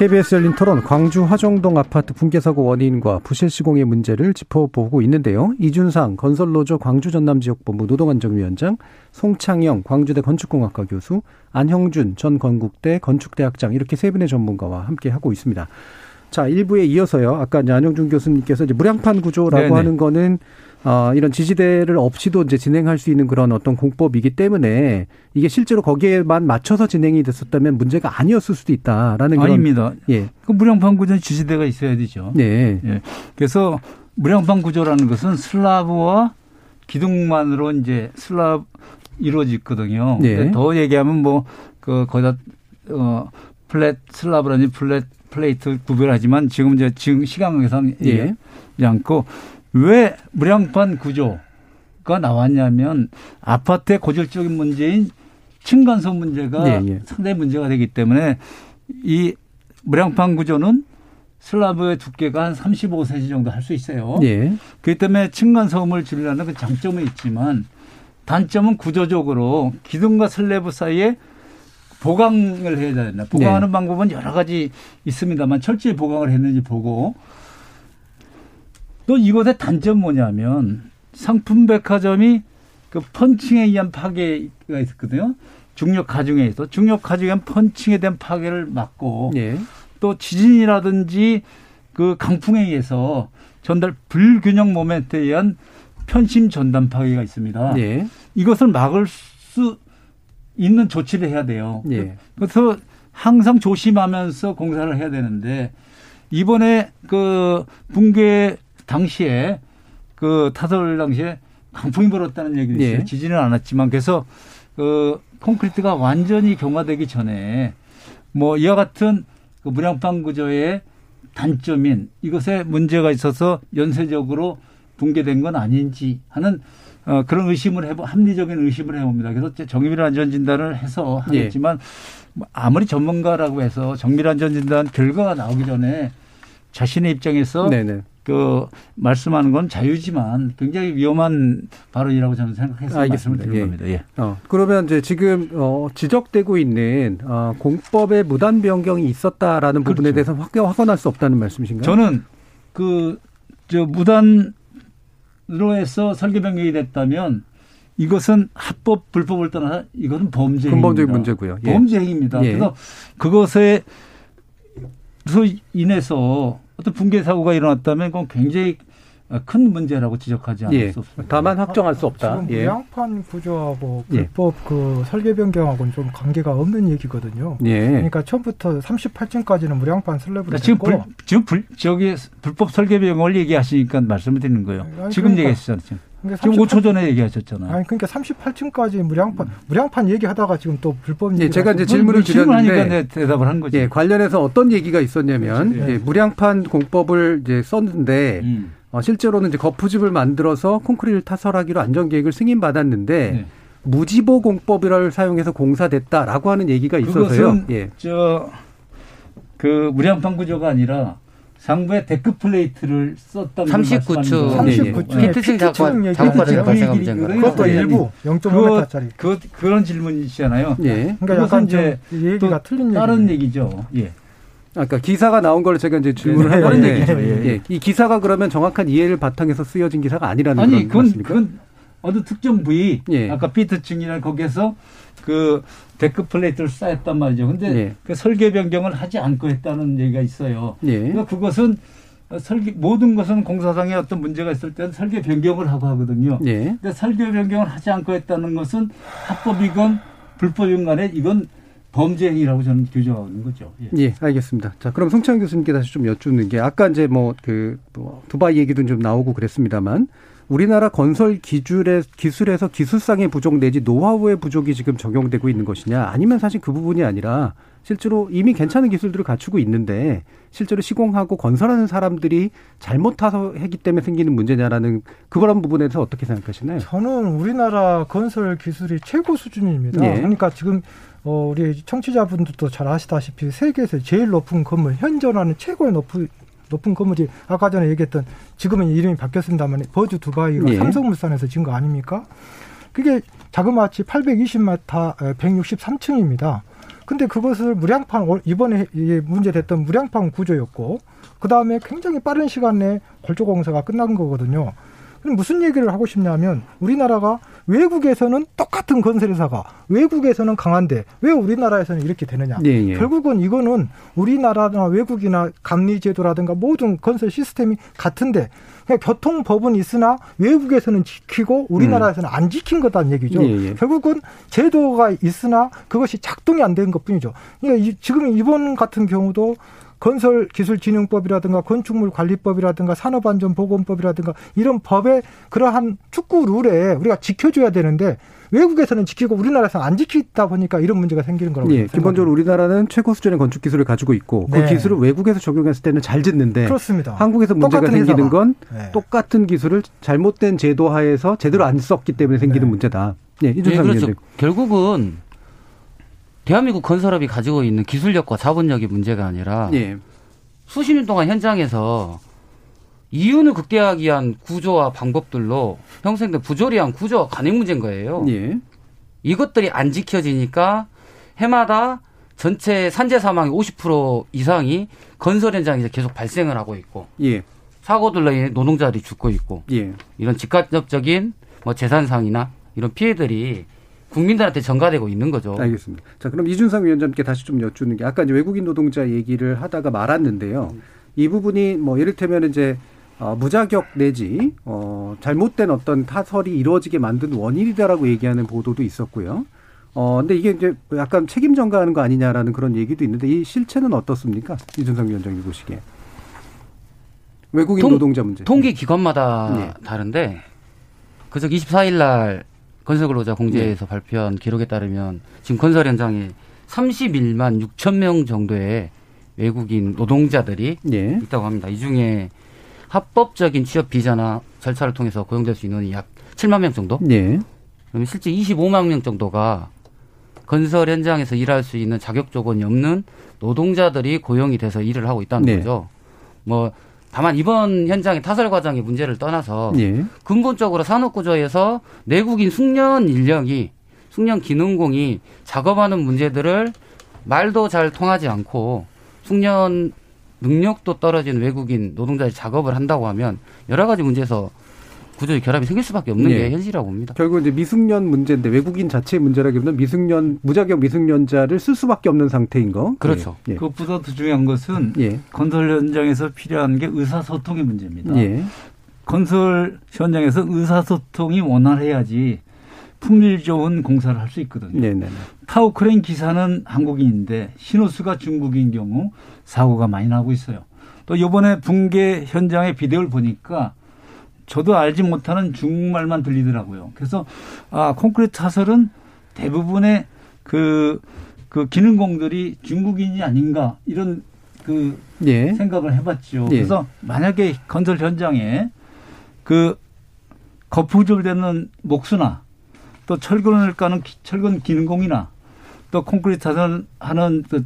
KBS 열린 토론 광주 화정동 아파트 붕괴 사고 원인과 부실 시공의 문제를 짚어보고 있는데요. 이준상 건설노조 광주 전남 지역본부 노동안정위원장, 송창영 광주대 건축공학과 교수, 안형준 전 건국대 건축대학장 이렇게 세 분의 전문가와 함께 하고 있습니다. 자, 1부에 이어서요. 아까 안영준 교수님께서 이제 무량판 구조라고 네네. 하는 거는 어, 이런 지지대를 없이도 이제 진행할 수 있는 그런 어떤 공법이기 때문에 이게 실제로 거기에만 맞춰서 진행이 됐었다면 문제가 아니었을 수도 있다라는 그런 아닙니다. 예. 그 무량판 구조는 지지대가 있어야 되죠. 네. 예. 그래서 무량판 구조라는 것은 슬라브와 기둥만으로 이제 슬라브 이루어지거든요. 네. 더 얘기하면 뭐그 거기다 어 flat slab라니 flat plate 구별하지만 지금 이제 지금 시간에서는 예. 않고 왜 무량판 구조가 나왔냐면 아파트의 고질적인 문제인 층간소음 문제가 예, 예. 상당히 문제가 되기 때문에 이 무량판 구조는 슬라브의 두께가 한 35cm 정도 할 수 있어요. 예. 그렇기 때문에 층간소음을 줄이려는 그 장점은 있지만 단점은 구조적으로 기둥과 슬래브 사이에 보강을 해야 된다. 보강하는 네. 방법은 여러 가지 있습니다만 철저히 보강을 했는지 보고 또 이것의 단점 뭐냐면 상품 백화점이 그 펀칭에 의한 파괴가 있었거든요. 중력 가중에서 중력 가중에 한 펀칭에 대한 파괴를 막고 네. 또 지진이라든지 그 강풍에 의해서 전달 불균형 모멘트에 의한 편심 전단 파괴가 있습니다. 네. 이것을 막을 수 있는 조치를 해야 돼요. 네. 그래서 항상 조심하면서 공사를 해야 되는데 이번에 그 붕괴 당시에 그 타설 당시에 강풍이 불었다는 얘기도 있어요. 예. 지진은 않았지만 그래서 그 콘크리트가 완전히 경화되기 전에 뭐 이와 같은 그 무량판 구조의 단점인 이것에 문제가 있어서 연쇄적으로 붕괴된 건 아닌지 하는 어, 그런 의심을 해보 합리적인 의심을 해봅니다. 그래서 정밀 안전 진단을 해서 예. 하겠지만 예. 아무리 전문가라고 해서 정밀 안전 진단 결과가 나오기 전에 자신의 입장에서 네네. 그 말씀하는 건 자유지만 굉장히 위험한 발언이라고 저는 생각해서 알겠습니다. 말씀을 드린 예. 겁니다. 예. 어, 그러면 이제 지금 어, 지적되고 있는 어, 공법의 무단 변경이 있었다라는 그렇죠. 부분에 대해서 확, 확언할 수 없다는 말씀이신가요? 저는 그 저 무단으로 해서 설계 변경이 됐다면 이것은 합법 불법을 떠나 이것은 범죄 근본적인 문제고요. 예. 범죄 행위입니다. 예. 그래서 그것에 인해서 어떤 붕괴 사고가 일어났다면 그건 굉장히 큰 문제라고 지적하지 않을 예. 수 없습니다. 다만 확정할 수 없다. 지금 예. 무양판 구조하고 예. 불법 예. 그 설계 변경하고는 좀 관계가 없는 얘기거든요. 예. 그러니까 처음부터 38층까지는 무량판 슬래브로 지금 불, 지금 불, 저기 불법 설계 변경을 얘기하시니까 말씀을 드리는 거예요. 아니, 지금 그러니까, 얘기하셨잖아요. 그러니까 지금 5초 전에 얘기하셨잖아요. 아니 그러니까 38층까지 무량판 음. 무량판 얘기하다가 지금 또 불법 얘기 예, 제가 이제 질문을 드렸는데 대답을 한 거죠. 예, 관련해서 어떤 얘기가 있었냐면. 예. 무량판 공법을 이제 썼는데 음. 어, 실제로는 이제 거푸집을 만들어서 콘크리트를 타설하기로 안전 계획을 승인받았는데 네. 무지보 공법을 사용해서 공사됐다라고 하는 얘기가 있어서요. 예. 저그 무량판 구조가 아니라 상부에 deck plate를 썼던 39층 39층 피트층 작업 과정에 발생한 문제인가 그것도 일부 0.5m짜리 그, 그런 질문이시잖아요. 예. 그러니까 약간 이제 얘기가 틀린 다른 얘기죠. 예. 아까 기사가 나온 걸 제가 이제 질문을 네, 해봤는데 예. 예. 이 기사가 그러면 정확한 이해를 바탕해서 쓰여진 기사가 아니라는 아니 그건 말씀입니까? 그건 어느 특정 부위 예. 아까 피트층이나 거기에서 그 deck plate를 썼단 말이죠. 근데 예. 그 설계 변경을 하지 않고 했다는 얘기가 있어요. 예. 그러니까 그것은 설계 모든 것은 공사상에 어떤 문제가 있을 때는 설계 변경을 하고 하거든요. 예. 근데 설계 변경을 하지 않고 했다는 것은 합법이건 불법인 간에 이건 범죄 행위라고 저는 규정하고 있는 거죠. 예. 예, 알겠습니다. 자, 그럼 송창 교수님께 다시 좀 여쭙는 게 아까 이제 뭐그 뭐 두바이 얘기도 좀 나오고 그랬습니다만 우리나라 건설 기술에 기술에서 기술상의 부족 내지 노하우의 부족이 지금 적용되고 있는 것이냐 아니면 사실 그 부분이 아니라 실제로 이미 괜찮은 기술들을 갖추고 있는데 실제로 시공하고 건설하는 사람들이 잘못해서 했기 때문에 생기는 문제냐라는 그런 부분에서 어떻게 생각하시나요? 저는 우리나라 건설 기술이 최고 수준입니다. 예. 그러니까 지금 어, 우리 청취자분들도 잘 아시다시피 세계에서 제일 높은 건물, 현존하는 최고의 높은 높은 건물이 아까 전에 얘기했던 지금은 이름이 바뀌었습니다만 버주 두바이가 예. 삼성물산에서 지은 거 아닙니까? 그게 자그마치 820m 163층입니다. 근데 그것을 무량판 이번에 문제됐던 무량판 구조였고 그 다음에 굉장히 빠른 시간 내에 골조공사가 끝난 거거든요. 그럼 무슨 얘기를 하고 싶냐면 우리나라가 외국에서는 똑같은 건설회사가 외국에서는 강한데 왜 우리나라에서는 이렇게 되느냐. 예, 예. 결국은 이거는 우리나라나 외국이나 감리제도라든가 모든 건설 시스템이 같은데 그냥 교통법은 있으나 외국에서는 지키고 우리나라에서는 음. 안 지킨 거다는 얘기죠. 예, 예. 결국은 제도가 있으나 그것이 작동이 안된 것뿐이죠. 그러니까 지금 이번 같은 경우도 건설 기술진흥법이라든가 건축물 관리법이라든가 산업안전보건법이라든가 이런 법의 그러한 축구 룰에 우리가 지켜줘야 되는데 외국에서는 지키고 우리나라에서는 안 지키다 보니까 이런 문제가 생기는 거라고 예, 기본적으로 우리나라는 최고 수준의 건축 기술을 가지고 있고 그 네. 그 기술을 외국에서 적용했을 때는 잘 짓는데 그렇습니다. 한국에서 문제가 생기는 건 네. 똑같은 기술을 잘못된 제도 하에서 제대로 안 썼기 때문에 생기는 네. 문제다. 예, 이준상 네, 그렇죠. 결국은 대한민국 건설업이 가지고 있는 기술력과 자본력이 문제가 아니라 예. 수십 년 동안 현장에서 이윤을 극대화하기 위한 구조와 방법들로 형성된 부조리한 구조와 관행 문제인 거예요. 예. 이것들이 안 지켜지니까 해마다 전체 산재 사망의 50% 이상이 건설 현장에서 계속 발생을 하고 있고 예. 사고들로 인해 노동자들이 죽고 있고 예. 이런 직간접적인 뭐 재산상이나 이런 피해들이 국민들한테 전가되고 있는 거죠. 알겠습니다. 자, 그럼 이준상 위원장께 다시 좀 여쭙는 게 아까 이제 외국인 노동자 얘기를 하다가 말았는데요. 이 부분이 뭐 이를테면 이제 어, 무자격 내지 어, 잘못된 어떤 타설이 이루어지게 만든 원인이다라고 얘기하는 보도도 있었고요. 어, 근데 이게 이제 약간 책임 전가하는 거 아니냐라는 그런 얘기도 있는데 이 실체는 어떻습니까? 이준상 위원장이 보시기에. 외국인 통, 노동자 문제. 통계 기관마다 네. 다른데 그저 24일 날 건설근로자 공제에서 네. 발표한 기록에 따르면 지금 건설 현장에 31만 6천 명 정도의 외국인 노동자들이 네. 있다고 합니다. 이 중에 합법적인 취업 비자나 절차를 통해서 고용될 수 있는 약 7만 명 정도. 네. 그러면 실제 25만 명 정도가 건설 현장에서 일할 수 있는 자격 조건이 없는 노동자들이 고용이 돼서 일을 하고 있다는 네. 거죠. 뭐 다만 이번 현장의 타설 과정의 문제를 떠나서 예. 근본적으로 산업 구조에서 내국인 숙련 인력이 숙련 기능공이 작업하는 문제들을 말도 잘 통하지 않고 숙련 능력도 떨어진 외국인 노동자의 작업을 한다고 하면 여러 가지 문제에서 구조의 결합이 생길 수밖에 없는 네. 게 현실이라고 봅니다. 결국 이제 미숙련 문제인데 외국인 자체의 문제라기보다는 미숙련 무자격 미숙련자를 쓸 수밖에 없는 상태인 거. 그렇죠. 예. 그것보다 더 중요한 것은 예. 건설 현장에서 필요한 게 의사소통의 문제입니다. 예. 건설 현장에서 의사소통이 원활해야지 품질 좋은 공사를 할 수 있거든요. 네네. 타워 크레인 기사는 한국인인데 신호수가 중국인 경우 사고가 많이 나고 있어요. 또 이번에 붕괴 현장의 비디오를 보니까 저도 알지 못하는 중국말만 들리더라고요. 그래서 아 콘크리트 타설은 대부분의 그, 그 기능공들이 중국인이 아닌가 이런 그 예. 생각을 해봤죠. 예. 그래서 만약에 건설 현장에 그 거푸절되는 목수나 또 철근을 까는 철근 기능공이나 또 콘크리트 사설 하는 그,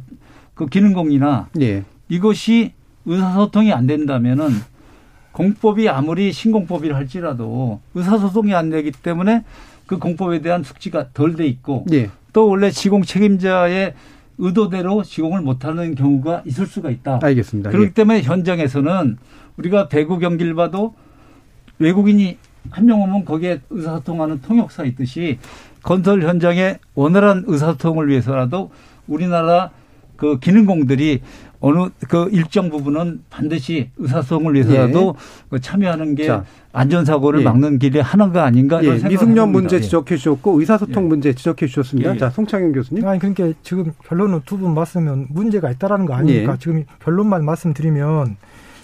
그 기능공이나 예. 이것이 의사소통이 안 된다면은 공법이 아무리 신공법이라 할지라도 의사소통이 안 되기 때문에 그 공법에 대한 숙지가 덜 돼 있고 예. 또 원래 시공 책임자의 의도대로 시공을 못하는 경우가 있을 수가 있다. 알겠습니다. 그렇기 예. 때문에 현장에서는 우리가 배구 경기를 봐도 외국인이 한 명 오면 거기에 의사소통하는 통역사 있듯이 건설 현장에 원활한 의사소통을 위해서라도 우리나라 그 기능공들이 어느 그 일정 부분은 반드시 의사소통을 위해서라도 예. 참여하는 게 자. 안전사고를 예. 막는 길에 하나가 아닌가 예. 미숙련 문제 지적해 주셨고 의사소통 예. 문제 지적해 주셨습니다. 예. 자, 송창현 교수님. 아니 그러니까 지금 결론은 두분 말씀은 문제가 있다라는 거 아닙니까? 예. 지금 결론만 말씀드리면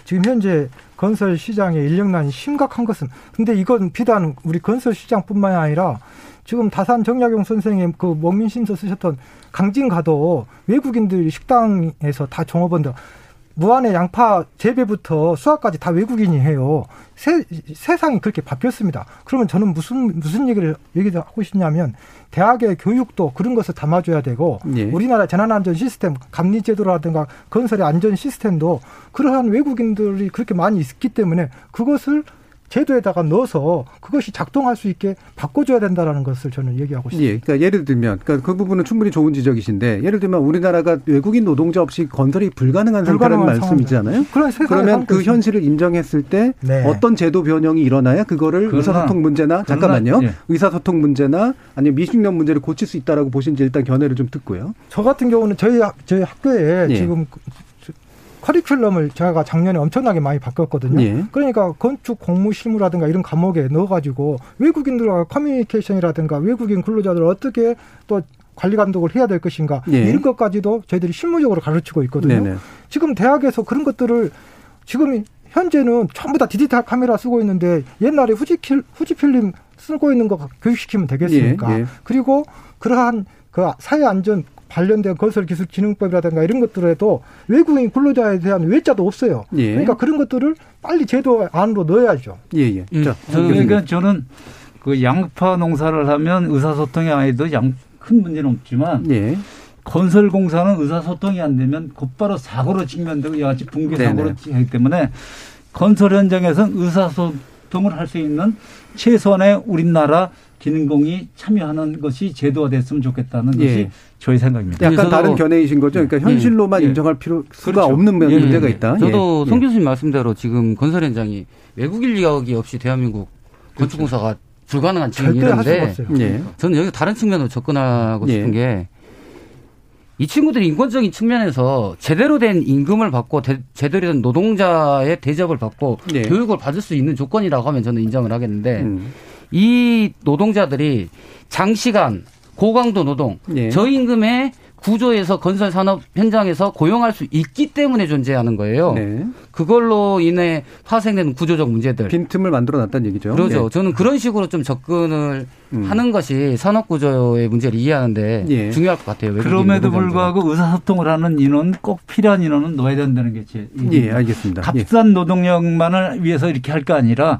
지금 현재 건설 시장의 인력난이 심각한 것은 근데 이건 비단 우리 건설 시장뿐만이 아니라 지금 다산 정약용 선생님 그 먹민심서 쓰셨던 강진 가도 외국인들 식당에서 다 종업원들 무한의 양파 재배부터 수확까지 다 외국인이 해요. 세, 세상이 그렇게 바뀌었습니다. 그러면 저는 무슨 무슨 얘기를 얘기를 하고 싶냐면 대학의 교육도 그런 것을 담아줘야 되고 예. 우리나라 재난안전 시스템 감리제도라든가 건설의 안전 시스템도 그러한 외국인들이 그렇게 많이 있기 때문에 그것을 제도에다가 넣어서 그것이 작동할 수 있게 바꿔줘야 된다라는 것을 저는 얘기하고 싶습니다. 예, 그러니까 예를 들면, 그러니까 그 부분은 충분히 좋은 지적이신데, 예를 들면 우리나라가 외국인 노동자 없이 건설이 불가능한 상태라는 말씀이잖아요. 그러면 그 현실을 인정했을 때 네. 어떤 제도 변형이 일어나야 그거를 의사소통 문제나 잠깐만요, 예. 의사소통 문제나 아니면 미식령 문제를 고칠 수 있다라고 보신지 일단 견해를 좀 듣고요. 저 같은 경우는 저희 저희 학교에 예. 지금 커리큘럼을 제가 작년에 엄청나게 많이 바꿨거든요. 예. 그러니까 건축 공무 실무라든가 이런 과목에 넣어가지고 외국인들과 커뮤니케이션이라든가 외국인 근로자들 어떻게 또 관리 감독을 해야 될 것인가 예. 이런 것까지도 저희들이 실무적으로 가르치고 있거든요. 네네. 지금 대학에서 그런 것들을 지금 현재는 전부 다 디지털 카메라 쓰고 있는데 옛날에 후지 후지 필름 쓰고 있는 거 교육시키면 되겠습니까? 예. 예. 그리고 그러한 그 사회 안전 관련된 건설기술진흥법이라든가 이런 것들에도 외국인 근로자에 대한 외자도 없어요. 예. 그러니까 그런 것들을 빨리 제도 안으로 넣어야죠. 예, 예. 예. 자, 그러니까 저는 그 양파 농사를 하면 의사소통이 아니도 양, 큰 문제는 없지만 예. 건설공사는 의사소통이 안 되면 곧바로 사고로 직면되고 여러 가지 붕괴 사고로 하기 때문에 건설 현장에서는 의사소통을 할 수 있는 최소한의 우리나라 기능공이 참여하는 것이 제도화됐으면 좋겠다는 예. 것이 저희 생각입니다. 약간 다른 견해이신 거죠. 그러니까 예. 현실로만 예. 인정할 필요가 그렇죠. 없는 예. 문제가 있다. 저도 예. 송 교수님 말씀대로 지금 건설 현장이 외국 인력이 없이 대한민국 그렇죠. 건축공사가 불가능한 지경인데 예. 저는 여기 다른 측면으로 접근하고 싶은 게 이 친구들이 인권적인 측면에서 제대로 된 임금을 받고 대, 제대로 된 노동자의 대접을 받고 교육을 받을 수 있는 조건이라고 하면 저는 인정을 하겠는데 음. 이 노동자들이 장시간 고강도 노동, 예. 저임금의 구조에서 건설 산업 현장에서 고용할 수 있기 때문에 존재하는 거예요. 네. 그걸로 인해 파생되는 구조적 문제들. 빈틈을 만들어 놨다는 얘기죠. 그렇죠. 예. 저는 그런 식으로 좀 접근을 음. 하는 것이 산업 구조의 문제를 이해하는데 예. 중요할 것 같아요. 그럼에도 불구하고 의사소통을 하는 인원 꼭 필요한 인원은 넣어야 된다는 게 제. 예, 알겠습니다. 값싼 예. 노동력만을 위해서 이렇게 할거 아니라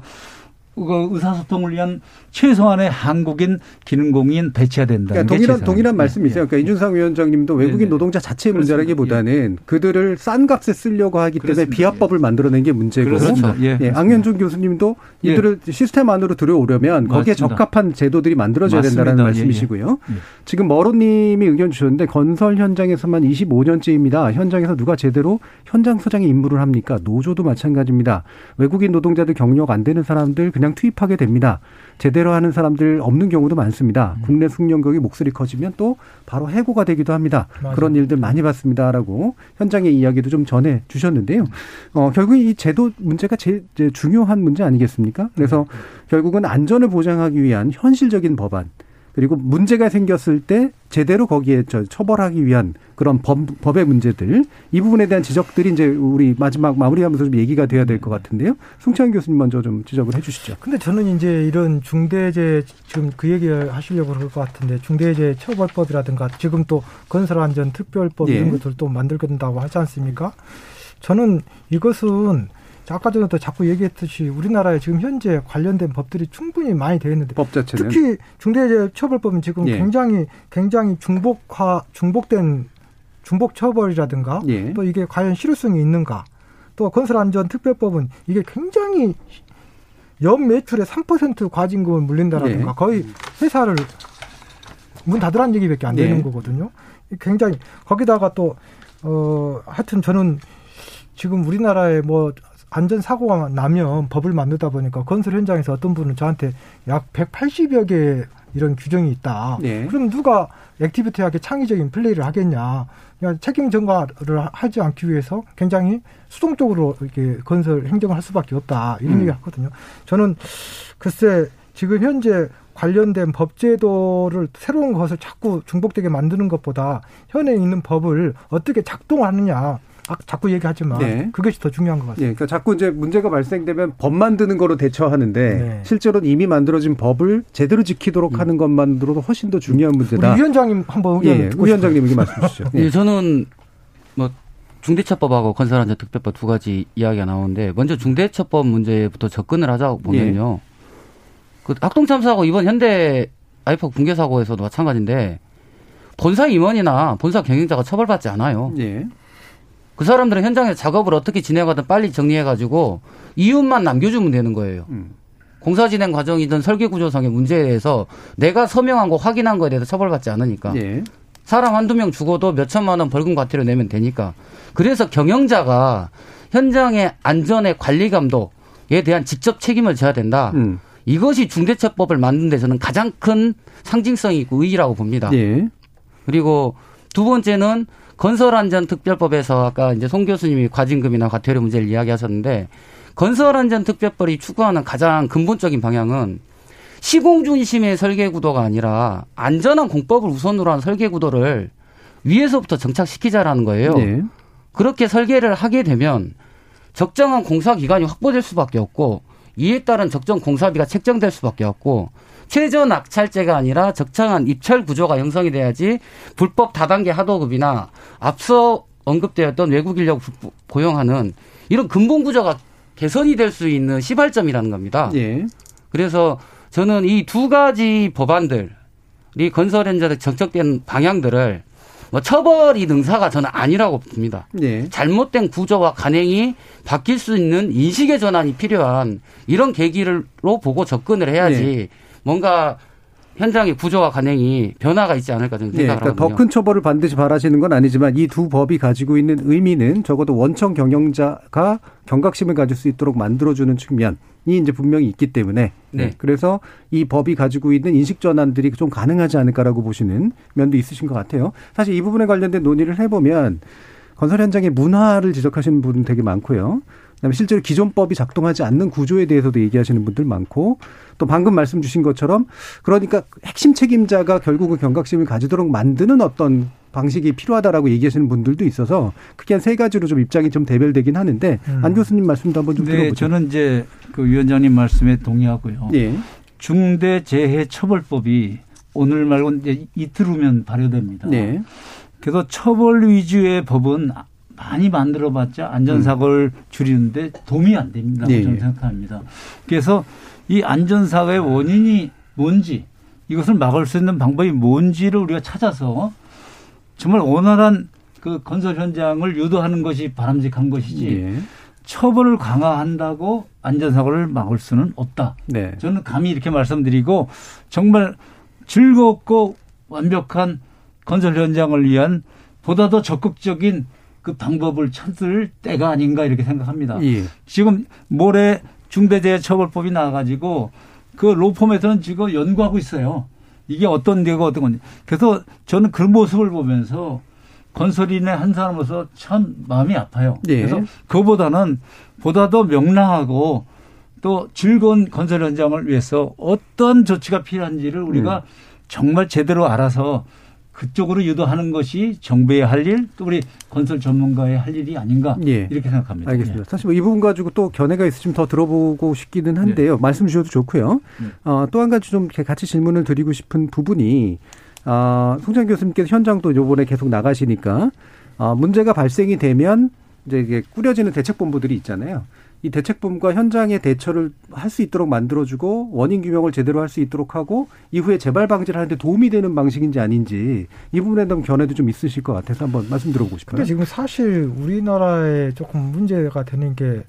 그 의사소통을 위한 최소한의 한국인 기능공인 배치해야 된다는 그러니까 동일한 동일한 말씀이세요. 그러니까 이준상 위원장님도 외국인 네네. 노동자 자체의 문제라기보다는 예. 그들을 싼 값에 쓰려고 하기 때문에 그렇습니다. 비합법을 만들어낸 게 문제고, 그렇죠. 예. 예. 악년준 교수님도 예. 이들을 시스템 안으로 들여오려면 거기에 맞습니다. 적합한 제도들이 만들어져야 맞습니다. 된다는 예, 예. 말씀이시고요. 지금 머로님이 의견 주셨는데 건설 현장에서만 25년째입니다. 현장에서 누가 제대로 현장 소장의 임무를 합니까? 노조도 마찬가지입니다. 외국인 노동자들 경력 안 되는 사람들 그냥 투입하게 됩니다. 제대로 하는 사람들 없는 경우도 많습니다. 음. 국내 숙련격이 목소리 커지면 또 바로 해고가 되기도 합니다. 맞아. 그런 일들 많이 봤습니다라고 현장의 이야기도 좀 전해 주셨는데요. 어, 결국 이 제도 문제가 제일 중요한 문제 아니겠습니까? 그래서 음. 결국은 안전을 보장하기 위한 현실적인 법안 그리고 문제가 생겼을 때 제대로 거기에 저 처벌하기 위한 그런 법, 법의 문제들 이 부분에 대한 지적들이 이제 우리 마지막 마무리하면서 좀 얘기가 돼야 될 것 같은데요. 송창 교수님 먼저 좀 지적을 해주시죠. 근데 저는 이제 이런 중대재 지금 그 얘기 하시려고 그럴 것 같은데 중대재 처벌법이라든가 지금 또 건설안전특별법 예. 이런 것들 또 만들겠다고 하지 않습니까? 저는 이것은 아까 전에도 자꾸 얘기했듯이 우리나라에 지금 현재 관련된 법들이 충분히 많이 되어 있는데 법 자체는 특히 중대재해처벌법은 지금 예. 굉장히 굉장히 중복화 중복된 중복 처벌이라든가 예. 또 이게 과연 실효성이 있는가 또 건설안전특별법은 이게 굉장히 연 매출의 3% 과징금을 물린다라든가 예. 거의 회사를 문 닫으라는 얘기밖에 안 되는 예. 거거든요. 굉장히 거기다가 또 어 하여튼 저는 지금 우리나라에 뭐 안전 사고가 나면 법을 만들다 보니까 건설 현장에서 어떤 분은 저한테 약 180여 개 이런 규정이 있다. 네. 그럼 누가 액티비티하게 창의적인 플레이를 하겠냐? 그냥 책임 전가를 하지 않기 위해서 굉장히 수동적으로 이렇게 건설 행정을 할 수밖에 없다. 이런 음. 얘기 하거든요. 저는 글쎄 지금 현재 관련된 법제도를 새로운 것을 자꾸 중복되게 만드는 것보다 현에 있는 법을 어떻게 작동하느냐 아, 자 꾸 얘기하지만 네. 그것이 더 중요한 것 같습니다. 네, 그러니까 자꾸 이제 문제가 발생되면 법 만드는 거로 대처하는데 네. 실제로는 이미 만들어진 법을 제대로 지키도록 음. 하는 것만으로도 훨씬 더 중요한 문제다. 우리 위원장님 한번 의견 예, 위원장님 의견 말씀 주시죠. 예, 저는 뭐 중대처법하고 건설안전 특별법 두 가지 이야기가 나오는데 먼저 중대처법 문제부터 접근을 하자고 보면요. 예. 그 학동 참사하고 이번 현대 아이팍 붕괴 사고에서도 마찬가지인데 본사 임원이나 본사 경영자가 처벌받지 않아요. 예. 그 사람들은 현장에서 작업을 어떻게 진행하든 빨리 정리해가지고 이윤만 남겨주면 되는 거예요. 음. 공사 진행 과정이든 설계 구조상의 문제에 대해서 내가 서명한 거 확인한 거에 대해서 처벌받지 않으니까. 예. 사람 한두 명 죽어도 몇 천만 원 벌금 과태료 내면 되니까. 그래서 경영자가 현장의 안전의 관리 감독에 대한 직접 책임을 져야 된다. 음. 이것이 중대처법을 만든 데서는 가장 큰 상징성이 있고 의의라고 봅니다. 예. 그리고 두 번째는 건설안전특별법에서 아까 이제 송 교수님이 과징금이나 과태료 문제를 이야기하셨는데 건설안전특별법이 추구하는 가장 근본적인 방향은 시공 중심의 설계 구도가 아니라 안전한 공법을 우선으로 한 설계 구도를 위에서부터 정착시키자라는 거예요. 네. 그렇게 설계를 하게 되면 적정한 공사 기간이 확보될 수밖에 없고 이에 따른 적정 공사비가 책정될 수밖에 없고 최저 낙찰제가 아니라 적당한 입찰 구조가 형성이 돼야지 불법 다단계 하도급이나 앞서 언급되었던 외국 인력 고용하는 이런 근본 구조가 개선이 될 수 있는 시발점이라는 겁니다. 예. 그래서 저는 이 두 가지 법안들이 건설 현장에 정책된 방향들을 뭐 처벌이 능사가 저는 아니라고 봅니다. 예. 잘못된 구조와 간행이 바뀔 수 있는 인식의 전환이 필요한 이런 계기로 보고 접근을 해야지 네. 뭔가 현장의 구조와 간행이 변화가 있지 않을까 저는 예, 생각을 그러니까 하거든요. 더 큰 처벌을 반드시 바라시는 건 아니지만 이 두 법이 가지고 있는 의미는 적어도 원청 경영자가 경각심을 가질 수 있도록 만들어주는 측면이 이제 분명히 있기 때문에 네. 그래서 이 법이 가지고 있는 인식 전환들이 좀 가능하지 않을까라고 보시는 면도 있으신 것 같아요. 사실 이 부분에 관련된 논의를 해보면 건설 현장의 문화를 지적하시는 분은 되게 많고요. 그다음에 실제로 기존 법이 작동하지 않는 구조에 대해서도 얘기하시는 분들 많고 또 방금 말씀 주신 것처럼 그러니까 핵심 책임자가 결국은 경각심을 가지도록 만드는 어떤 방식이 필요하다라고 얘기하시는 분들도 있어서 크게 한 세 가지로 좀 입장이 좀 대별되긴 하는데 음. 안 교수님 말씀도 한번 좀 네, 들어보죠. 저는 이제 그 위원장님 말씀에 동의하고요. 예. 중대재해처벌법이 오늘 말고 이제 이틀 후면 발효됩니다. 네. 그래서 처벌 위주의 법은 많이 만들어봤자 안전사고를 줄이는데 도움이 안 됩니다. 네. 저는 생각합니다. 그래서 이 안전사고의 원인이 뭔지 이것을 막을 수 있는 방법이 뭔지를 우리가 찾아서 정말 원활한 그 건설 현장을 유도하는 것이 바람직한 것이지 예. 처벌을 강화한다고 안전사고를 막을 수는 없다. 네. 저는 감히 이렇게 말씀드리고 정말 즐겁고 완벽한 건설 현장을 위한 보다 더 적극적인 그 방법을 찾을 때가 아닌가 이렇게 생각합니다. 예. 지금 모레 중대재해처벌법이 나와가지고 그 로펌에서는 지금 연구하고 있어요. 이게 어떤 데가 어떤 건지. 그래서 저는 그 모습을 보면서 건설인의 한 사람으로서 참 마음이 아파요. 네. 그래서 그보다는 보다 더 명랑하고 또 즐거운 건설 현장을 위해서 어떤 조치가 필요한지를 우리가 음. 정말 제대로 알아서 그쪽으로 유도하는 것이 정부의 할 일, 또 우리 건설 전문가의 할 일이 아닌가 예. 이렇게 생각합니다. 알겠습니다. 사실 뭐 이 부분 가지고 또 견해가 있으시면 더 들어보고 싶기는 한데요. 말씀 주셔도 좋고요. 네. 어, 또 한 가지 좀 같이 질문을 드리고 싶은 부분이 어, 송장 교수님께서 현장도 요번에 계속 나가시니까 어, 문제가 발생이 되면 이제 이게 꾸려지는 대책본부들이 있잖아요. 이 대책본부가 현장의 대처를 할 수 있도록 만들어주고 원인 규명을 제대로 할 수 있도록 하고 이후에 재발 방지를 하는데 도움이 되는 방식인지 아닌지 이 부분에 대한 견해도 좀 있으실 것 같아서 한번 말씀 들어보고 싶어요. 근데 지금 사실 우리나라에 조금 문제가 되는 게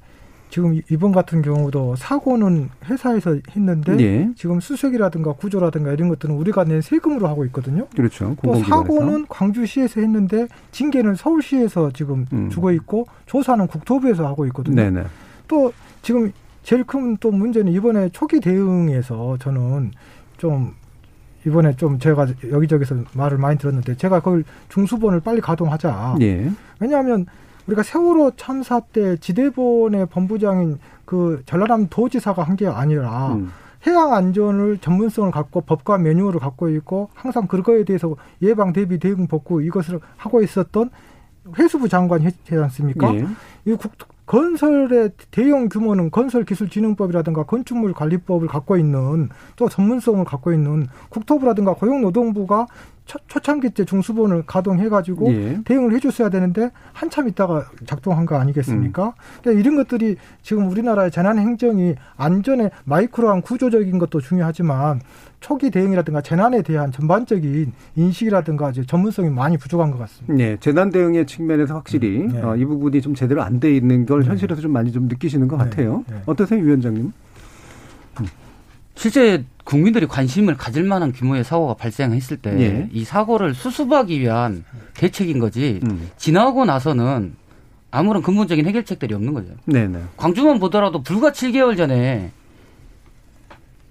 지금 이번 같은 경우도 사고는 회사에서 했는데 예. 지금 수색이라든가 구조라든가 이런 것들은 우리가 낸 세금으로 하고 있거든요. 그렇죠. 또. 사고는 광주시에서 했는데 징계는 서울시에서 지금 음. 주고 있고 조사는 국토부에서 하고 있거든요. 네네. 또 지금 제일 큰 또 문제는 이번에 초기 대응에서 저는 좀 이번에 좀 제가 여기저기서 말을 많이 들었는데 제가 그걸 중수본을 빨리 가동하자. 예. 왜냐하면 우리가 세월호 참사 때 지대본의 본부장인 그 전라남 도지사가 한 게 아니라 음. 해양 안전을 전문성을 갖고 법과 매뉴얼을 갖고 있고 항상 그거에 대해서 예방 대비 대응 복구 이것을 하고 있었던 회수부 장관이 했지 않습니까? 예. 이 국, 건설의 대형 규모는 건설기술진흥법이라든가 건축물 관리법을 갖고 있는 또 전문성을 갖고 있는 국토부라든가 고용노동부가 초, 초창기 때 중수본을 가동해가지고 예. 대응을 해줬어야 되는데 한참 있다가 작동한 거 아니겠습니까? 그러니까 이런 것들이 지금 우리나라의 재난 행정이 안전에 마이크로한 구조적인 것도 중요하지만 초기 대응이라든가 재난에 대한 전반적인 인식이라든가 이제 전문성이 많이 부족한 것 같습니다. 네, 재난 대응의 측면에서 확실히 음, 네. 어, 이 부분이 좀 제대로 안 돼 있는 걸 현실에서 좀 많이 좀 느끼시는 것 같아요. 네. 어떠세요, 위원장님? 실제 국민들이 관심을 가질 만한 규모의 사고가 발생했을 때이 예. 사고를 수습하기 위한 대책인 거지 음. 지나고 나서는 아무런 근본적인 해결책들이 없는 거죠. 네네. 광주만 보더라도 불과 7개월 전에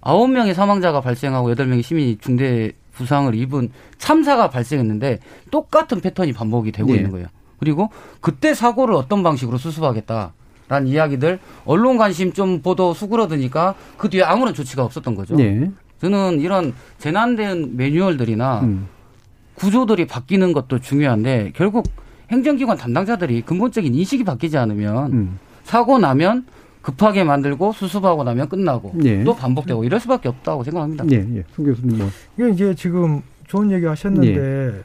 9명의 사망자가 발생하고 8명의 시민이 중대 부상을 입은 참사가 발생했는데 똑같은 패턴이 반복이 되고 예. 있는 거예요. 그리고 그때 사고를 어떤 방식으로 수습하겠다 라는 이야기들 언론 관심 좀 보도 수그러드니까 그 뒤에 아무런 조치가 없었던 거죠. 예. 저는 이런 재난 대응 매뉴얼들이나 음. 구조들이 바뀌는 것도 중요한데 결국 행정기관 담당자들이 근본적인 인식이 바뀌지 않으면 음. 사고 나면 급하게 만들고 수습하고 나면 끝나고 예. 또 반복되고 이럴 수밖에 없다고 생각합니다. 예, 예. 송 교수님 뭐. 이게 이제 지금 좋은 얘기 하셨는데 예.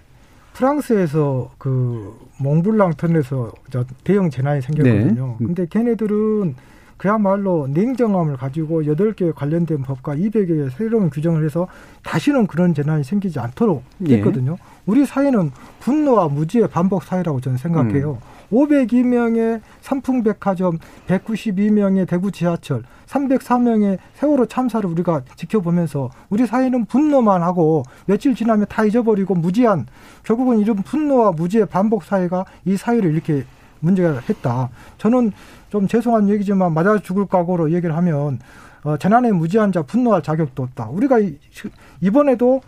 프랑스에서 그 몽블랑 터널에서 저 대형 재난이 생겼거든요. 네. 근데 걔네들은 그야말로 냉정함을 가지고 여덟 개 관련된 법과 200의 새로운 규정을 해서 다시는 그런 재난이 생기지 않도록 예. 했거든요. 우리 사회는 분노와 무지의 반복 사회라고 저는 생각해요. 502명의 삼풍백화점, 192명의 대구 지하철, 304명의 세월호 참사를 우리가 지켜보면서 우리 사회는 분노만 하고 며칠 지나면 다 잊어버리고 무지한 결국은 이런 분노와 무지의 반복 사회가 이 사회를 이렇게 문제가 했다. 저는 좀 죄송한 얘기지만 맞아 죽을 각오로 얘기를 하면 어, 재난에 무지한 자 분노할 자격도 없다. 우리가 이, 이번에도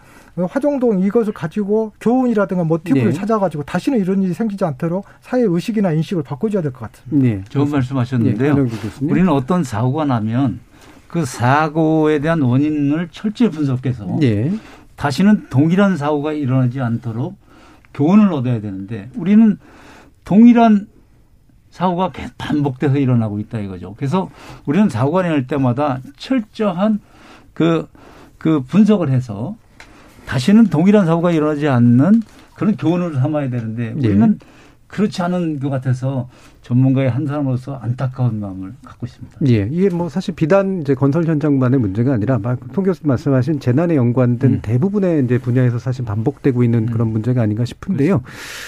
화정동 이것을 가지고 교훈이라든가 모티브를 네. 찾아가지고 다시는 이런 일이 생기지 않도록 사회 의식이나 인식을 바꿔줘야 될 것 같습니다. 네. 좋은 말씀하셨는데요. 교수님. 우리는 어떤 사고가 나면 그 사고에 대한 원인을 철저히 분석해서 예. 다시는 동일한 사고가 일어나지 않도록 교훈을 얻어야 되는데 우리는 동일한 사고가 계속 반복돼서 일어나고 있다 이거죠. 그래서 우리는 사고가 날 때마다 철저한 그, 그 분석을 해서 다시는 동일한 사고가 일어나지 않는 그런 교훈을 삼아야 되는데 우리는 그렇지 않은 것 같아서 전문가의 한 사람으로서 안타까운 마음을 갖고 있습니다. 예, 이게 뭐 사실 비단 이제 건설 현장만의 문제가 아니라 막송 교수님 말씀하신 재난에 연관된 음. 대부분의 이제 분야에서 사실 반복되고 있는 그런 문제가 아닌가 싶은데요.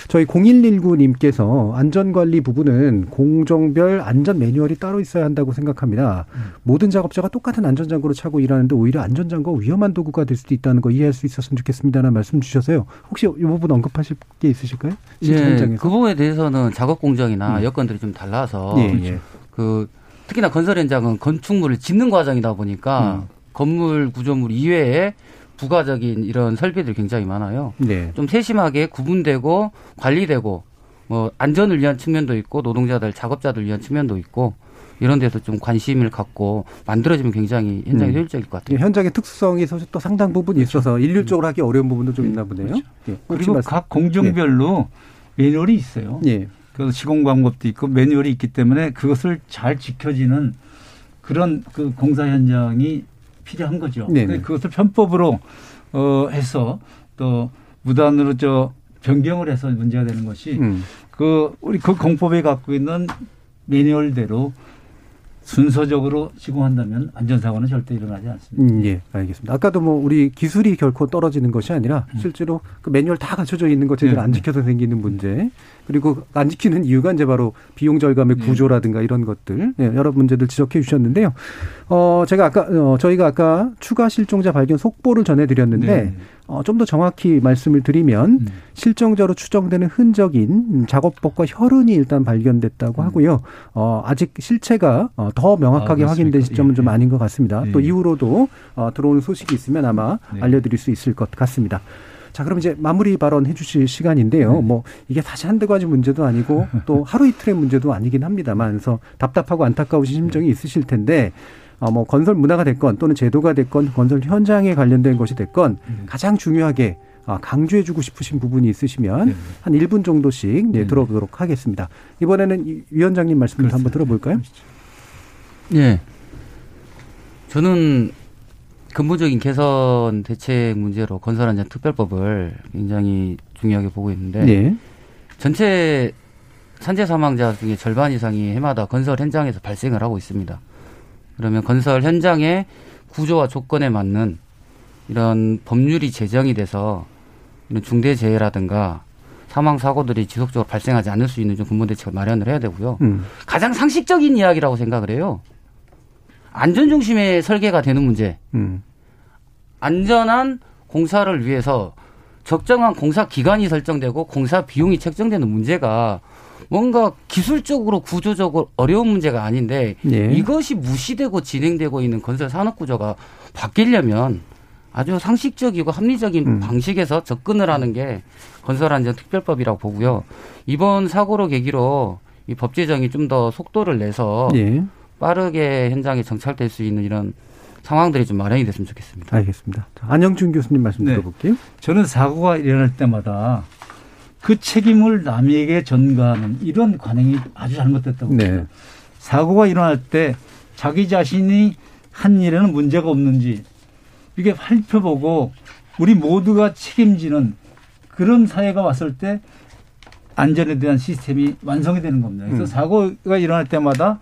저희 0119님께서 안전관리 부분은 공정별 안전 매뉴얼이 따로 있어야 한다고 생각합니다. 모든 작업자가 똑같은 안전장구를 차고 일하는데 오히려 안전장구가 위험한 도구가 될 수도 있다는 거 이해할 수 있었으면 좋겠습니다라는 말씀 주셔서요. 혹시 이 부분 언급하실 게 있으실까요? 예, 현장에서. 그 부분에 대해서는 작업 공정이나 음. 여건 들이 좀 달라서 예, 예. 그 특히나 건설 현장은 건축물을 짓는 과정이다 보니까 음. 건물 구조물 이외에 부가적인 이런 설비들이 굉장히 많아요. 네. 좀 세심하게 구분되고 관리되고 뭐 안전을 위한 측면도 있고 노동자들 작업자들 위한 측면도 있고 이런 데서 좀 관심을 갖고 만들어지면 굉장히 현장이 음. 효율적일 것 같아요. 예, 현장의 특수성이 사실 또 상당 부분 있어서 일률적으로 하기 어려운 부분도 좀 있나 보네요. 예. 혹시 그리고 말씀- 각 공정별로 매뉴얼이 있어요. 예. 그래서 시공광법도 있고 매뉴얼이 있기 때문에 그것을 잘 지켜지는 그런 그 공사 현장이 필요한 거죠. 네네. 그것을 편법으로 어 해서 또 무단으로 저 변경을 해서 문제가 되는 것이 음. 그 우리 그 공법에 갖고 있는 매뉴얼대로 순서적으로 시공한다면 안전사고는 절대 일어나지 않습니다. 음, 예, 알겠습니다. 아까도 뭐 우리 기술이 결코 떨어지는 것이 아니라 실제로 그 매뉴얼 다 갖춰져 있는 것 제대로 네, 안 네. 지켜서 생기는 문제 그리고 안 지키는 이유가 이제 바로 비용 절감의 구조라든가 이런 것들 예, 여러 문제들 지적해 주셨는데요. 어, 제가 아까 어, 저희가 아까 추가 실종자 발견 속보를 전해드렸는데 네. 어, 좀 더 정확히 말씀을 드리면 음. 실종자로 추정되는 흔적인 음, 작업복과 혈흔이 일단 발견됐다고 하고요. 어, 아직 실체가 어, 더 명확하게 음. 아, 확인된? 시점은 예, 좀 예. 아닌 것 같습니다. 또 예. 이후로도 어, 들어오는 소식이 있으면 아마 네. 알려드릴 수 있을 것 같습니다. 자, 그럼 이제 마무리 발언 해주실 시간인데요. 네. 뭐 이게 사실 한두 가지 문제도 아니고 또 하루 이틀의 문제도 아니긴 합니다만, 그래서 답답하고 안타까우신 심정이 있으실 텐데. 어, 뭐 건설 문화가 됐건 또는 제도가 됐건 건설 현장에 관련된 것이 됐건 음. 가장 중요하게 아, 강조해주고 싶으신 부분이 있으시면 네. 한 1분 정도씩 네, 네. 들어보도록 하겠습니다. 이번에는 이 위원장님 말씀을 그렇습니다. 한번 들어볼까요? 예. 저는 근본적인 개선 대책 문제로 건설안전 특별법을 굉장히 중요하게 보고 있는데 네. 전체 산재 사망자 중에 절반 이상이 해마다 건설 현장에서 발생을 하고 있습니다. 그러면 건설 현장의 구조와 조건에 맞는 이런 법률이 제정이 돼서 이런 중대 재해라든가 사망 사고들이 지속적으로 발생하지 않을 수 있는 좀 근본 대책을 마련을 해야 되고요. 음. 가장 상식적인 이야기라고 생각을 해요. 안전 중심의 설계가 되는 문제. 음. 안전한 공사를 위해서 적정한 공사 기간이 설정되고 공사 비용이 책정되는 문제가 뭔가 기술적으로 구조적으로 어려운 문제가 아닌데 예. 이것이 무시되고 진행되고 있는 건설 산업 구조가 바뀌려면 아주 상식적이고 합리적인 음. 방식에서 접근을 하는 게 건설안전 특별법이라고 보고요. 이번 사고로 계기로 이 법 제정이 좀 더 속도를 내서 예. 빠르게 현장에 정착될 수 있는 이런 상황들이 좀 마련이 됐으면 좋겠습니다. 알겠습니다. 자, 안영준 교수님 말씀 네. 들어볼게요. 저는 사고가 일어날 때마다 그 책임을 남에게 전가하는 이런 관행이 아주 잘못됐다고 네. 봅니다. 사고가 일어날 때 자기 자신이 한 일에는 문제가 없는지 이게 살펴보고 우리 모두가 책임지는 그런 사회가 왔을 때 안전에 대한 시스템이 완성이 되는 겁니다. 그래서 음. 사고가 일어날 때마다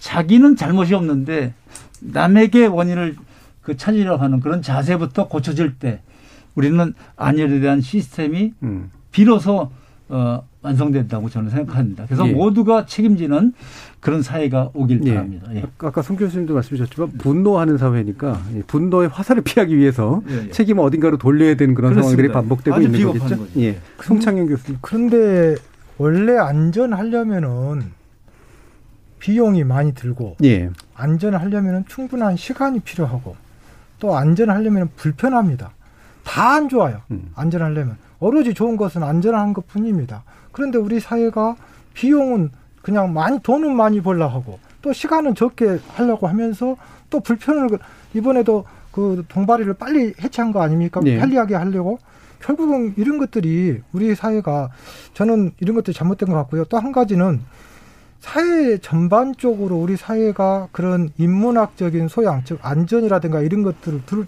자기는 잘못이 없는데 남에게 원인을 그 찾으려고 하는 그런 자세부터 고쳐질 때 우리는 안전에 대한 시스템이 음. 비로소 어, 완성된다고 저는 생각합니다. 그래서 예. 모두가 책임지는 그런 사회가 오길 예. 바랍니다. 예. 아까 송 교수님도 말씀하셨지만 분노하는 사회니까 이 분노의 화살을 피하기 위해서 예, 예. 책임을 어딘가로 돌려야 되는 그런 그렇습니다. 상황들이 반복되고 있는 거겠죠. 거죠. 예. 송창현 교수님. 그런데 원래 안전하려면은 비용이 많이 들고 예. 안전하려면은 충분한 시간이 필요하고 또 안전하려면 불편합니다. 다 안 좋아요. 음. 안전하려면 오로지 좋은 것은 안전한 것뿐입니다. 그런데 우리 사회가 비용은 그냥 많이 돈은 많이 벌려 하고 또 시간은 적게 하려고 하면서 또 불편을 그- 이번에도 그 동바리를 빨리 해체한 거 아닙니까? 네. 편리하게 하려고 결국은 이런 것들이 우리 사회가 저는 이런 것들이 잘못된 것 같고요. 또 한 가지는 사회 전반적으로 우리 사회가 그런 인문학적인 소양, 즉 안전이라든가 이런 것들을 둘,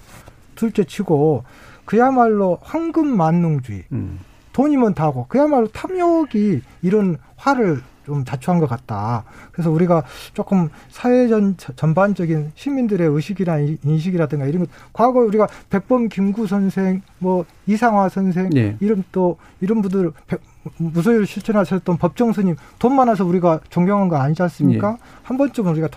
둘째 치고 그야말로 황금 만능주의, 음. 돈이면 다고 그야말로 탐욕이 이런 화를 좀 자초한 것 같다. 그래서 우리가 조금 사회 전 전반적인 시민들의 의식이나 이- 인식이라든가 이런 것 과거 우리가 백범 김구 선생 뭐 이상화 선생 네. 이런 또 이런 분들 백- 무소유를 실천하셨던 법정 스님 돈 많아서 우리가 존경한 거 아니지 않습니까? 한 번쯤은 우리가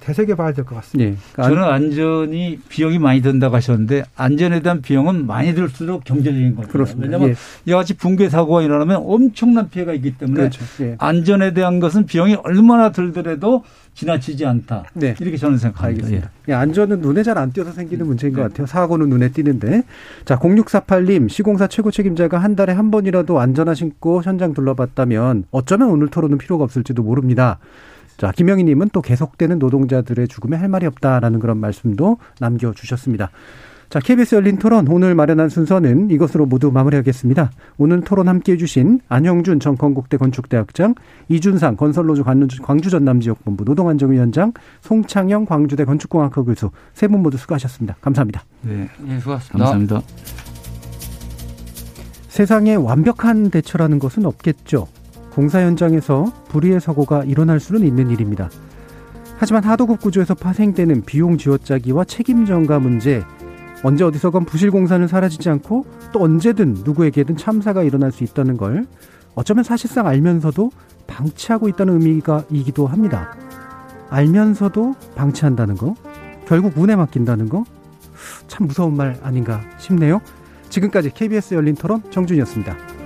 되새겨 봐야 될 것 같습니다. 예. 그러니까 저는 안전이 비용이 많이 든다고 하셨는데 안전에 대한 비용은 많이 들수록 경제적인 겁니다. 그렇습니다. 왜냐하면 예. 이와 같이 붕괴 사고가 일어나면 엄청난 피해가 있기 때문에 그렇죠. 예. 안전에 대한 것은 비용이 얼마나 들더라도 지나치지 않다. 네. 이렇게 저는 생각합니다. 알겠습니다. 예, 안전은 눈에 잘 안 띄어서 생기는 문제인 것 네. 같아요. 사고는 눈에 띄는데. 자, 0648님, 시공사 최고 책임자가 한 달에 한 번이라도 안전화 신고 현장 둘러봤다면 어쩌면 오늘 토론은 필요가 없을지도 모릅니다. 자, 김영희 님은 또 계속되는 노동자들의 죽음에 할 말이 없다라는 그런 말씀도 남겨주셨습니다. 자, KBS 열린 토론 오늘 마련한 순서는 이것으로 모두 마무리하겠습니다. 오늘 토론 함께 해주신 안형준 전 건국대 건축대학장, 이준상 건설로주 광주- 광주 전남지역본부 노동안정위원장, 송창영 광주대 건축공학과 교수 세 분 모두 수고하셨습니다. 감사합니다. 네. 예, 수고하셨습니다. 감사합니다. 세상에 완벽한 대처라는 것은 없겠죠. 공사 현장에서 불의의 사고가 일어날 수는 있는 일입니다. 하지만 하도급 구조에서 파생되는 비용 쥐어짜기와 책임 전가 문제, 언제 어디서건 부실 공사는 사라지지 않고 또 언제든 누구에게든 참사가 일어날 수 있다는 걸 어쩌면 사실상 알면서도 방치하고 있다는 의미가 이기도 합니다. 알면서도 방치한다는 거, 결국 운에 맡긴다는 거, 참 무서운 말 아닌가 싶네요. 지금까지 KBS 열린 토론 정준이었습니다.